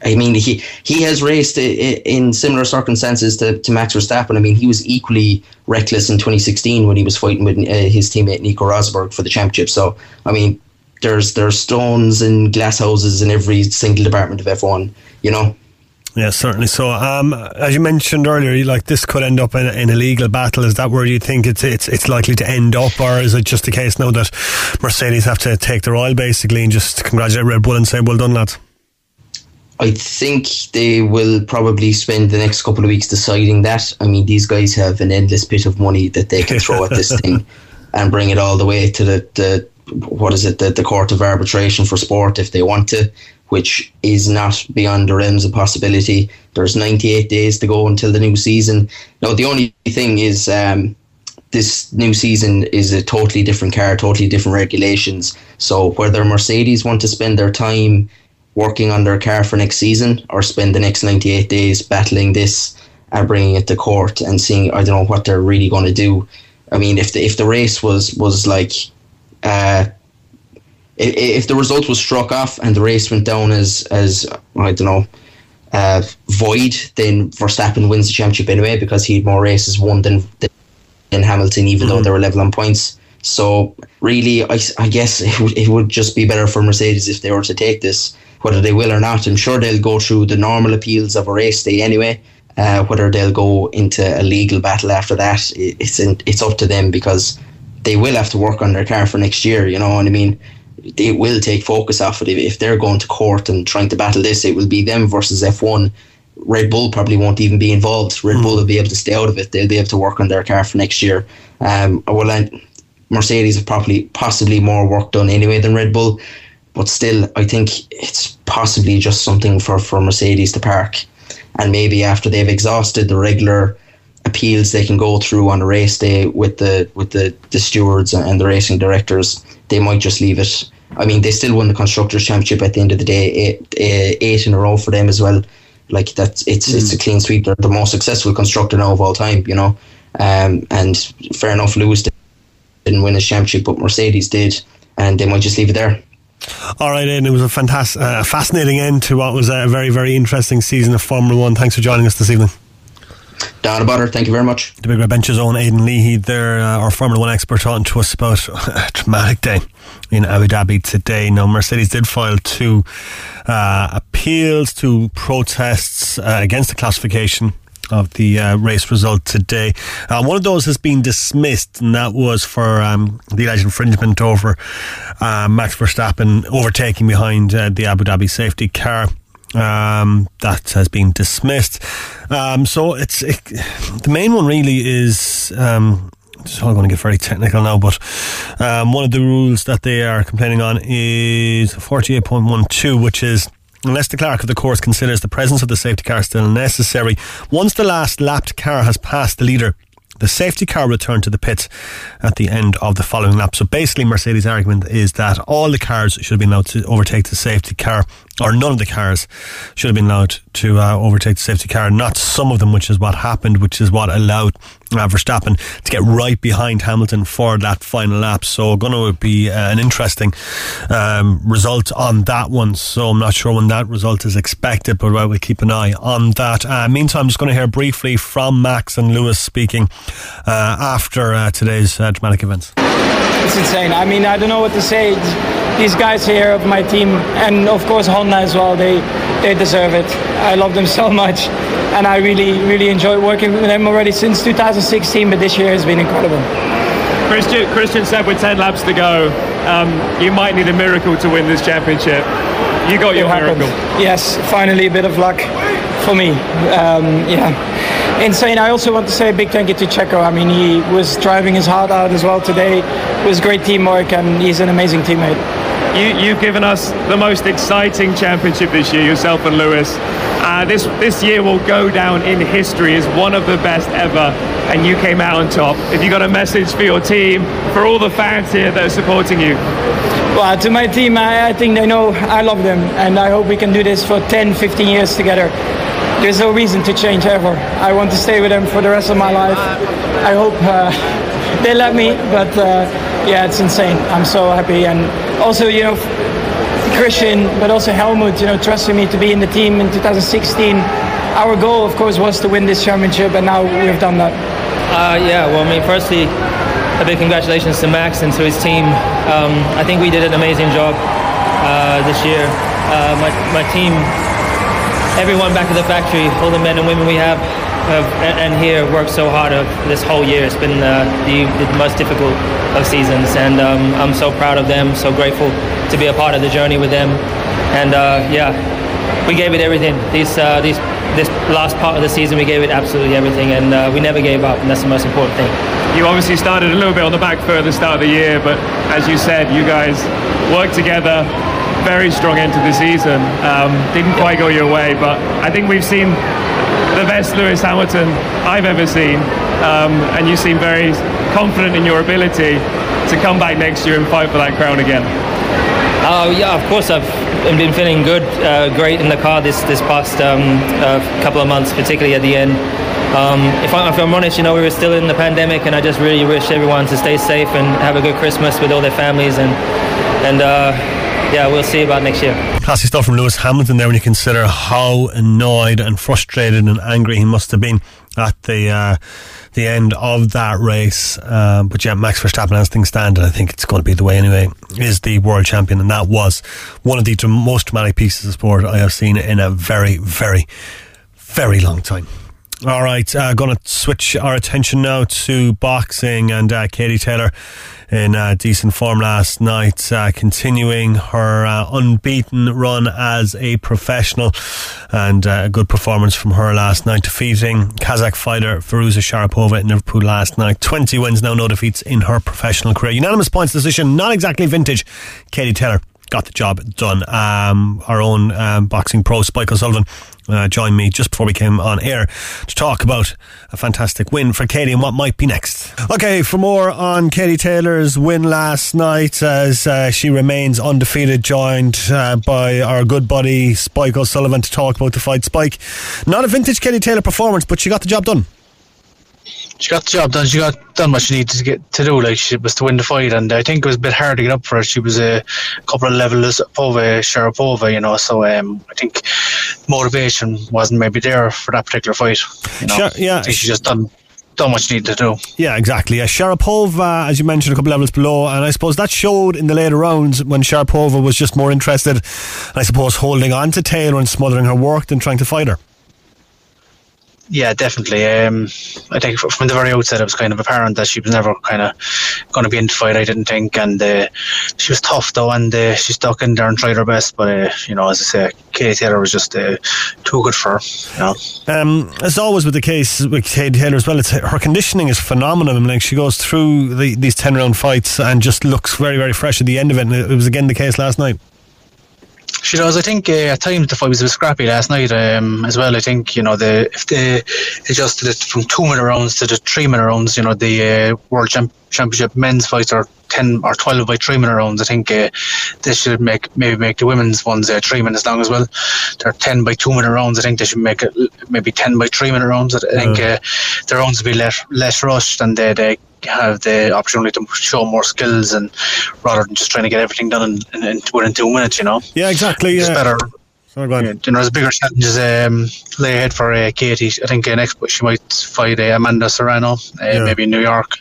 I mean, he he has raced in similar circumstances to, to Max Verstappen. I mean, he was equally reckless in 2016 when he was fighting with uh, his teammate Nico Rosberg for the championship. So, I mean, there's there's stones and glass houses in every single department of F1. You know. Yeah, certainly. So, um, as you mentioned earlier, like this could end up in, in a legal battle. Is that where you think it's it's it's likely to end up, or is it just the case now that Mercedes have to take the oil basically and just congratulate Red Bull and say, "Well done, lads"? I think they will probably spend the next couple of weeks deciding that. I mean, these guys have an endless bit of money that they can throw at this thing and bring it all the way to the, the what is it, the, the court of arbitration for sport if they want to, which is not beyond the realms of possibility. There's 98 days to go until the new season. Now, the only thing is, um, this new season is a totally different car, totally different regulations. So whether Mercedes want to spend their time working on their car for next season or spend the next 98 days battling this and bringing it to court and seeing I don't know what they're really going to do. I mean, if the if the race was was like, uh, if, if the result was struck off and the race went down as as I don't know, uh, void, then Verstappen wins the championship anyway because he had more races won than than Hamilton, even mm-hmm. though they were level on points. So really, I, I guess it, w- it would just be better for Mercedes if they were to take this whether they will or not. I'm sure they'll go through the normal appeals of a race day anyway. Uh, whether they'll go into a legal battle after that, it's in, it's up to them because they will have to work on their car for next year. You know what I mean? It will take focus off it if they're going to court and trying to battle this. It will be them versus F1. Red Bull probably won't even be involved. Red mm. Bull will be able to stay out of it. They'll be able to work on their car for next year. Um, well, Mercedes have probably possibly more work done anyway than Red Bull. But still, I think it's possibly just something for, for Mercedes to park. And maybe after they've exhausted the regular appeals they can go through on a race day with the with the, the stewards and the racing directors, they might just leave it. I mean, they still won the constructors' championship at the end of the day, eight, eight in a row for them as well. Like that's it's mm. it's a clean sweep. They're the most successful constructor now of all time, you know. Um, and fair enough, Lewis didn't win his championship, but Mercedes did, and they might just leave it there. All right, Aidan, it was a fantastic, uh, fascinating end to what was a very, very interesting season of Formula One. Thanks for joining us this evening. Down a butter, thank you very much. The Big Red Bench's own Aidan Leahy, there, uh, our Formula One expert, talking to us about a dramatic day in Abu Dhabi today. Now, Mercedes did file two uh, appeals, to protests uh, against the classification of the uh, race result today. Uh, one of those has been dismissed, and that was for um, the alleged infringement over uh, Max Verstappen overtaking behind uh, the Abu Dhabi safety car. Um, that has been dismissed. Um, so it's it, the main one really is. Um, I'm going to get very technical now, but um, one of the rules that they are complaining on is 48.12, which is unless the clerk of the course considers the presence of the safety car still necessary. Once the last lapped car has passed the leader, the safety car returned to the pits at the end of the following lap. So basically, Mercedes' argument is that all the cars should be allowed to overtake the safety car, or none of the cars should have been allowed to uh, overtake the safety car, not some of them, which is what happened, which is what allowed uh, Verstappen to get right behind Hamilton for that final lap. So, going to be uh, an interesting um, result on that one. So, I'm not sure when that result is expected, but well, keep an eye on that. Uh, meantime, I'm just going to hear briefly from Max and Lewis speaking uh, after uh, today's uh, dramatic events. It's insane. I mean, I don't know what to say. These guys here of my team, and of course As well, they they deserve it. I love them so much and I really, really enjoy working with them already since 2016. But this year has been incredible. Christian, Christian said with 10 laps to go, um, you might need a miracle to win this championship. You got your miracle. Yes, finally a bit of luck for me. Um, yeah, insane. I also want to say a big thank you to Checo. I mean, he was driving his heart out as well today. It was great teamwork, and he's an amazing teammate. You, you've given us the most exciting championship this year, yourself and Lewis. Uh, this this year will go down in history as one of the best ever, and you came out on top. If you got a message for your team, for all the fans here that are supporting you, Well, to my team, I, I think they know I love them, and I hope we can do this for 10, 15 years together. There's no reason to change ever. I want to stay with them for the rest of my life. I hope uh, they let me, but uh, yeah, it's insane. I'm so happy, and also, you know, Christian, but also Helmut, you know, trusting me to be in the team in 2016. Our goal, of course, was to win this championship, and now we've done that. Uh, yeah, well, I mean, firstly, a big congratulations to Max and to his team. Um, I think we did an amazing job uh, this year. Uh, my, my team, everyone back at the factory, all the men and women we have, and, here worked so hard of this whole year. It's been uh, the, the most difficult of seasons, and um, I'm so proud of them, so grateful to be a part of the journey with them. And uh, yeah, we gave it everything. These, uh, these, this last part of the season, we gave it absolutely everything, and uh, we never gave up, and that's the most important thing. you obviously started a little bit on the back foot at the start of the year, but as you said, you guys worked together. Very strong end to the season. Um, didn't quite go your way, but I think we've seen best Lewis Hamilton I've ever seen, um, and you seem very confident in your ability to come back next year and fight for that crown again. Uh, yeah, of course. I've been feeling good, uh, great in the car this this past um, uh, couple of months, particularly at the end. Um, if, I, I'm honest, you know, we were still in the pandemic, and I just really wish everyone to stay safe and have a good Christmas with all their families, and and uh, yeah, we'll see about next year. Classy stuff from Lewis Hamilton there when you consider how annoyed and frustrated and angry he must have been at the uh, the end of that race. Um, but yeah, Max Verstappen, as things stand, and I think it's going to be the way anyway, is the world champion, and that was one of the most dramatic pieces of sport I have seen in a very, very, very long time. All right, uh, going to switch our attention now to boxing and uh, Katie Taylor in uh, decent form last night, uh, continuing her uh, unbeaten run as a professional, and uh, a good performance from her last night, defeating Kazakh fighter Firuza Sharapova in Liverpool last night. Twenty wins now, no defeats in her professional career. Unanimous points decision, not exactly vintage. Katie Taylor got the job done. Um, our own um, boxing pro, Spike O'Sullivan, uh, joined me just before we came on air to talk about a fantastic win for Katie and what might be next. Okay, for more on Katie Taylor's win last night, as uh, she remains undefeated, joined uh, by our good buddy Spike O'Sullivan to talk about the fight. Spike, not a vintage Katie Taylor performance, but she got the job done. She got the job done. She got done what she needed to get to do. Like she was to win the fight, and I think it was a bit hard to get up for her. She was a couple of levels above uh, Sharapova, you know. So um, I think motivation wasn't maybe there for that particular fight. You know, Sure, yeah. I think she just done done what she needed to do. Yeah, exactly. Yeah, Sharapova, as you mentioned, a couple levels below, and I suppose that showed in the later rounds when Sharapova was just more interested, I suppose, holding on to Taylor and smothering her work than trying to fight her. Yeah, definitely. Um, I think from the very outset, it was kind of apparent that she was never kind of going to be in the fight. I didn't think, and uh, she was tough though, and uh, she stuck in there and tried her best. But uh, you know, as I say, Katie Taylor was just uh, too good for her. You know. Um, as always with the case with Katie Taylor as well, it's, her conditioning is phenomenal. I mean, like she goes through the, these ten round fights and just looks very, very fresh at the end of it. And it was again the case last night. She does. I think uh, at times the fight was a bit scrappy last night um, as well. I think you know the if they adjusted it from two minute rounds to the three minute rounds, you know the uh, world champ- championship men's fights are ten or twelve by three minute rounds. I think uh, they should make maybe make the women's ones uh, three minutes long as well. They're ten by two minute rounds. I think they should make it maybe ten by three minute rounds. I think uh, the rounds would be less less rushed and they, they have the opportunity to show more skills and rather than just trying to get everything done in, in, in within two minutes. You know. Yeah, exactly. It's yeah. better. Sorry, go on. Yeah, you know, there's bigger challenges um, lay ahead for uh, Katie. I think uh, next she might fight uh, Amanda Serrano, uh, maybe in New York.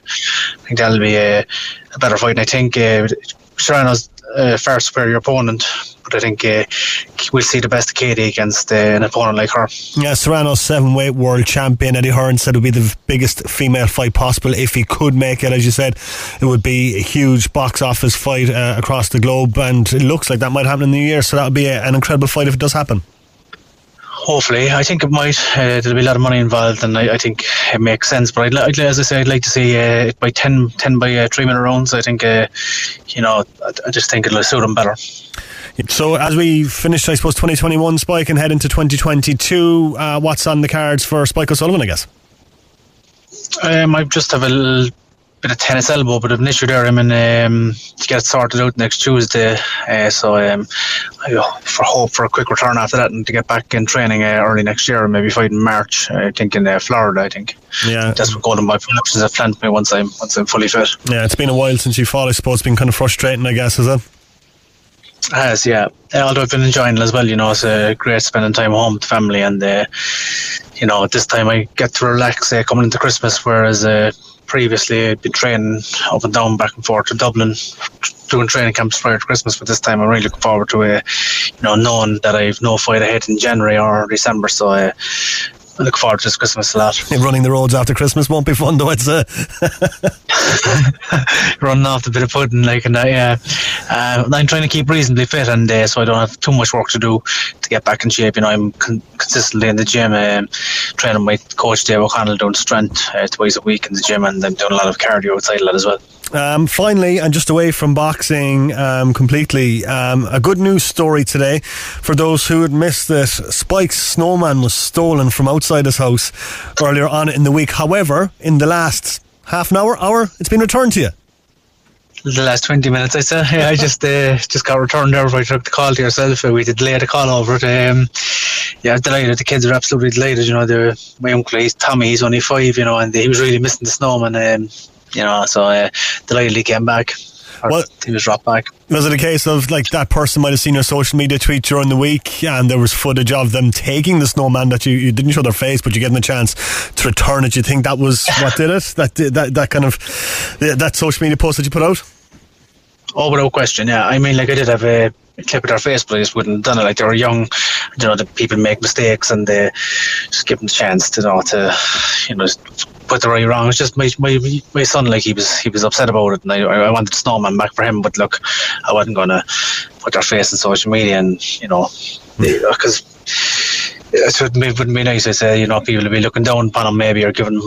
I think that'll be uh, a better fight. And I think uh, Serrano's a far superior opponent, but I think uh, we'll see the best of Katie against uh, an opponent like her. Yeah, Serrano, seven weight world champion. Eddie Hearn said it would be the biggest female fight possible if he could make it. As you said, it would be a huge box office fight uh, across the globe, and it looks like that might happen in the new year. So that would be a, an incredible fight if it does happen. Hopefully, I think it might. Uh, there'll be a lot of money involved, and I, I think it makes sense. But I'd, I'd, as I say, I'd like to see uh, it by 10, 10 by uh, three minute rounds. I think, uh, you know, I, I just think it'll suit them better. So as we finish, I suppose, 2021 Spike and head into 2022, uh, what's on the cards for Spike O'Sullivan, I guess? Um, I just have a little bit of tennis elbow, but I've an issue there. I'm in um, to get it sorted out next Tuesday. Uh, so um, I uh, for hope for a quick return after that and to get back in training uh, early next year, maybe fight in March. I think in uh, Florida. I think. Yeah, that's what Golden Boy Productions have planned me once I'm once I'm fully fit. Yeah, it's been a while since you fought. I suppose it's been kind of frustrating, I guess, is it? Has yeah. Although I've been enjoying it as well, you know, it's a great spending time home with family, and uh, you know, this time I get to relax uh, coming into Christmas, whereas uh, previously I'd been training up and down, back and forth to Dublin, doing training camps prior to Christmas. But this time I'm really looking forward to, uh, you know, knowing that I've no fight ahead in January or December. So uh, look forward to this Christmas a lot. Running the roads after Christmas won't be fun, though. I'd say. running off a bit of pudding, like and that. Yeah, uh, I'm trying to keep reasonably fit, and uh, so I don't have too much work to do to get back in shape. You know, I'm con- consistently in the gym, um, training with Coach Dave O'Connell doing strength uh, twice a week in the gym, and I'm doing a lot of cardio outside of that as well. Um, finally, and just away from boxing um, completely, um, a good news story today for those who had missed this. Spike's snowman was stolen from outside his house earlier on in the week. However, in the last half an hour, hour, it's been returned to you. The last twenty minutes, I said. Yeah, I just uh, just got returned there. I took the call to yourself. Uh, we did the call over it. Um, yeah, delighted. The kids are absolutely delighted. You know, they're, my uncle, he's Tommy. He's only five. You know, and he was really missing the snowman. Um, you know, so uh, delighted he came back. Well, he was dropped back. Was it a case of like that person might have seen your social media tweet during the week and there was footage of them taking the snowman that you, you didn't show their face but you gave them a chance to return it? You think that was what did it? That that that kind of that social media post that you put out? Oh, without question, yeah. I mean, like I did have a clip of their face, but I just wouldn't have done it. Like they were young, you know, the people make mistakes and they just give them the chance to, you know, to, you know, put the right wrong. It's just my, my my son, like he was he was upset about it, and I I wanted snowman back for him, but look, I wasn't gonna put their face in social media, and you know, hmm. because. It wouldn't be nice. I say, you know, people would be looking down upon him, maybe, or giving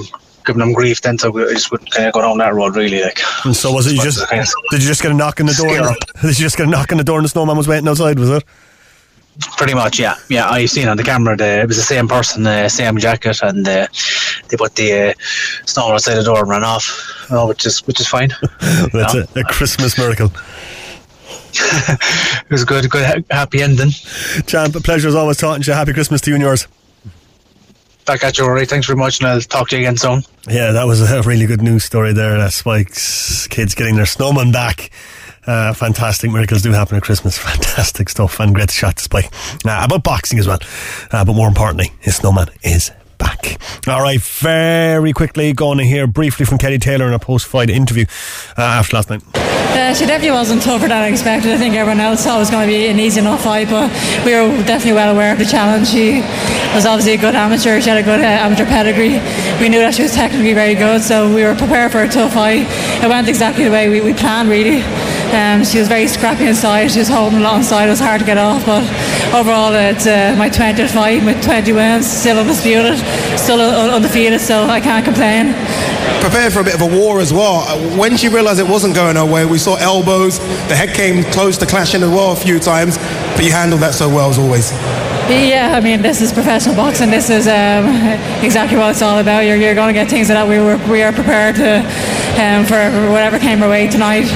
giving them grief. Then, so I just wouldn't kind of go down that road, really. Like, and so was it? You just did you just get a knock on the door? Did you just get a knock on the door, and the snowman was waiting outside? Was it? Pretty much, yeah, yeah. I seen on the camera. The, it was the same person, uh, same jacket, and uh, they put the uh, snow outside the door and ran off. Oh, which is which is fine. That's a, a Christmas miracle. it was good, good, happy ending. Champ, a pleasure as always talking to you. Happy Christmas to you and yours. Back at you, Rory. Thanks very much, and I'll talk to you again soon. Yeah, that was a really good news story there. Uh, Spike's kids getting their snowman back. Uh, fantastic miracles do happen at Christmas. Fantastic stuff and great shot to Spike. Uh, about boxing as well. Uh, but more importantly, his snowman is back. All right, very quickly going to hear briefly from Katie Taylor in a post-fight interview uh, after last night. Uh, she definitely wasn't tougher than I expected. I think everyone else thought it was going to be an easy enough fight, but we were definitely well aware of the challenge. She was obviously a good amateur. She had a good uh, amateur pedigree. We knew that she was technically very good, so we were prepared for a tough fight. It went exactly the way we, we planned, really. Um, she was very scrappy inside. She was holding a lot inside. It was hard to get off, but overall, it's uh, my 20th fight with 20 wins, still undisputed, still un- undefeated, so I can't complain. Prepared for a bit of a war as well. Uh, When she realised it wasn't going her way, we saw elbows. The head came close to clashing as well a few times, but you handled that so well as always. Yeah, I mean, this is professional boxing. This is um, exactly what it's all about. You're, you're going to get things that we were we are prepared to um, for whatever came our way tonight.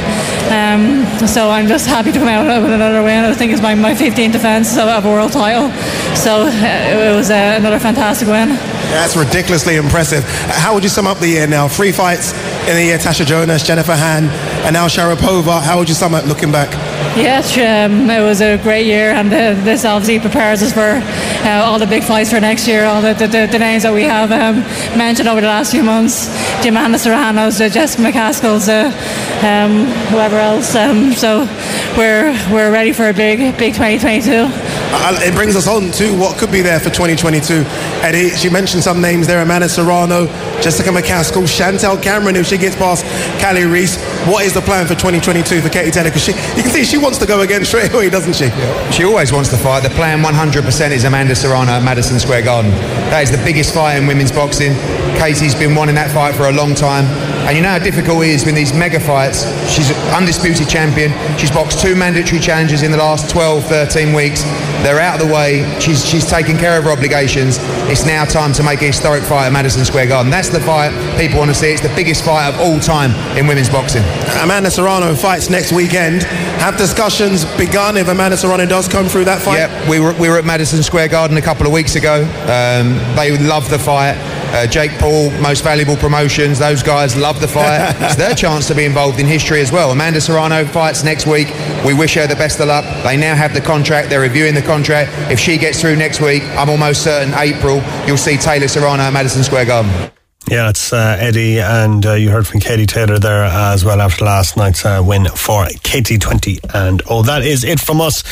Um, so I'm just happy to come out with another win. I think it's my, my 15th defence of a world title. So uh, it was uh, another fantastic win. That's ridiculously impressive. How would you sum up the year now? Three fights in the year Tasha Jonas, Jennifer Han, and now Sharapova. How would you sum it looking back? Yes, um, it was a great year, and uh, this obviously prepares us for uh, all the big fights for next year. All the, the, the, the names that we have um, mentioned over the last few months: the Amanda Serranos, uh, Jessica McCaskill's, uh, um, whoever else. Um, so we're we're ready for a big big 2022. Uh, It brings us on to what could be there for 2022. Eddie, she mentioned some names there Amanda Serrano, Jessica McCaskill, Chantelle Cameron, if she gets past Kali Reis. What is the plan for 2022 for Katie Taylor? Because she, you can see she wants to go again straight away, doesn't she? She always wants to fight. The plan 100% is Amanda Serrano at Madison Square Garden. That is the biggest fight in women's boxing. Katie's been wanting that fight for a long time. And you know how difficult it is with these mega fights. She's an undisputed champion. She's boxed two mandatory challenges in the last 12, 13 weeks. They're out of the way. She's, she's taken care of her obligations. It's now time to make a historic fight at Madison Square Garden. That's the fight people want to see. It's the biggest fight of all time in women's boxing. Amanda Serrano fights next weekend. Have discussions begun if Amanda Serrano does come through that fight? Yep, we were, we were at Madison Square Garden a couple of weeks ago. Um, they love the fight. Uh, Jake Paul, most valuable promotions. Those guys love the fight. it's their chance to be involved in history as well. Amanda Serrano fights next week. We wish her the best of luck. They now have the contract. They're reviewing the contract. If she gets through next week, I'm almost certain April you'll see Taylor Serrano at Madison Square Garden. Yeah, it's uh, Eddie, and uh, you heard from Katie Taylor there as well after last night's uh, win for KT20. And oh, that is it from us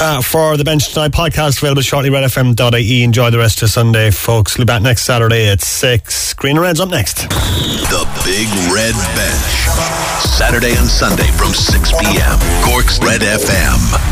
uh, for the Bench Tonight podcast, available shortly redfm.ie. Enjoy the rest of Sunday, folks. We'll be back next Saturday at 6. Green and Red's up next. The Big Red Bench. Saturday and Sunday from 6 p.m. Cork's Red FM.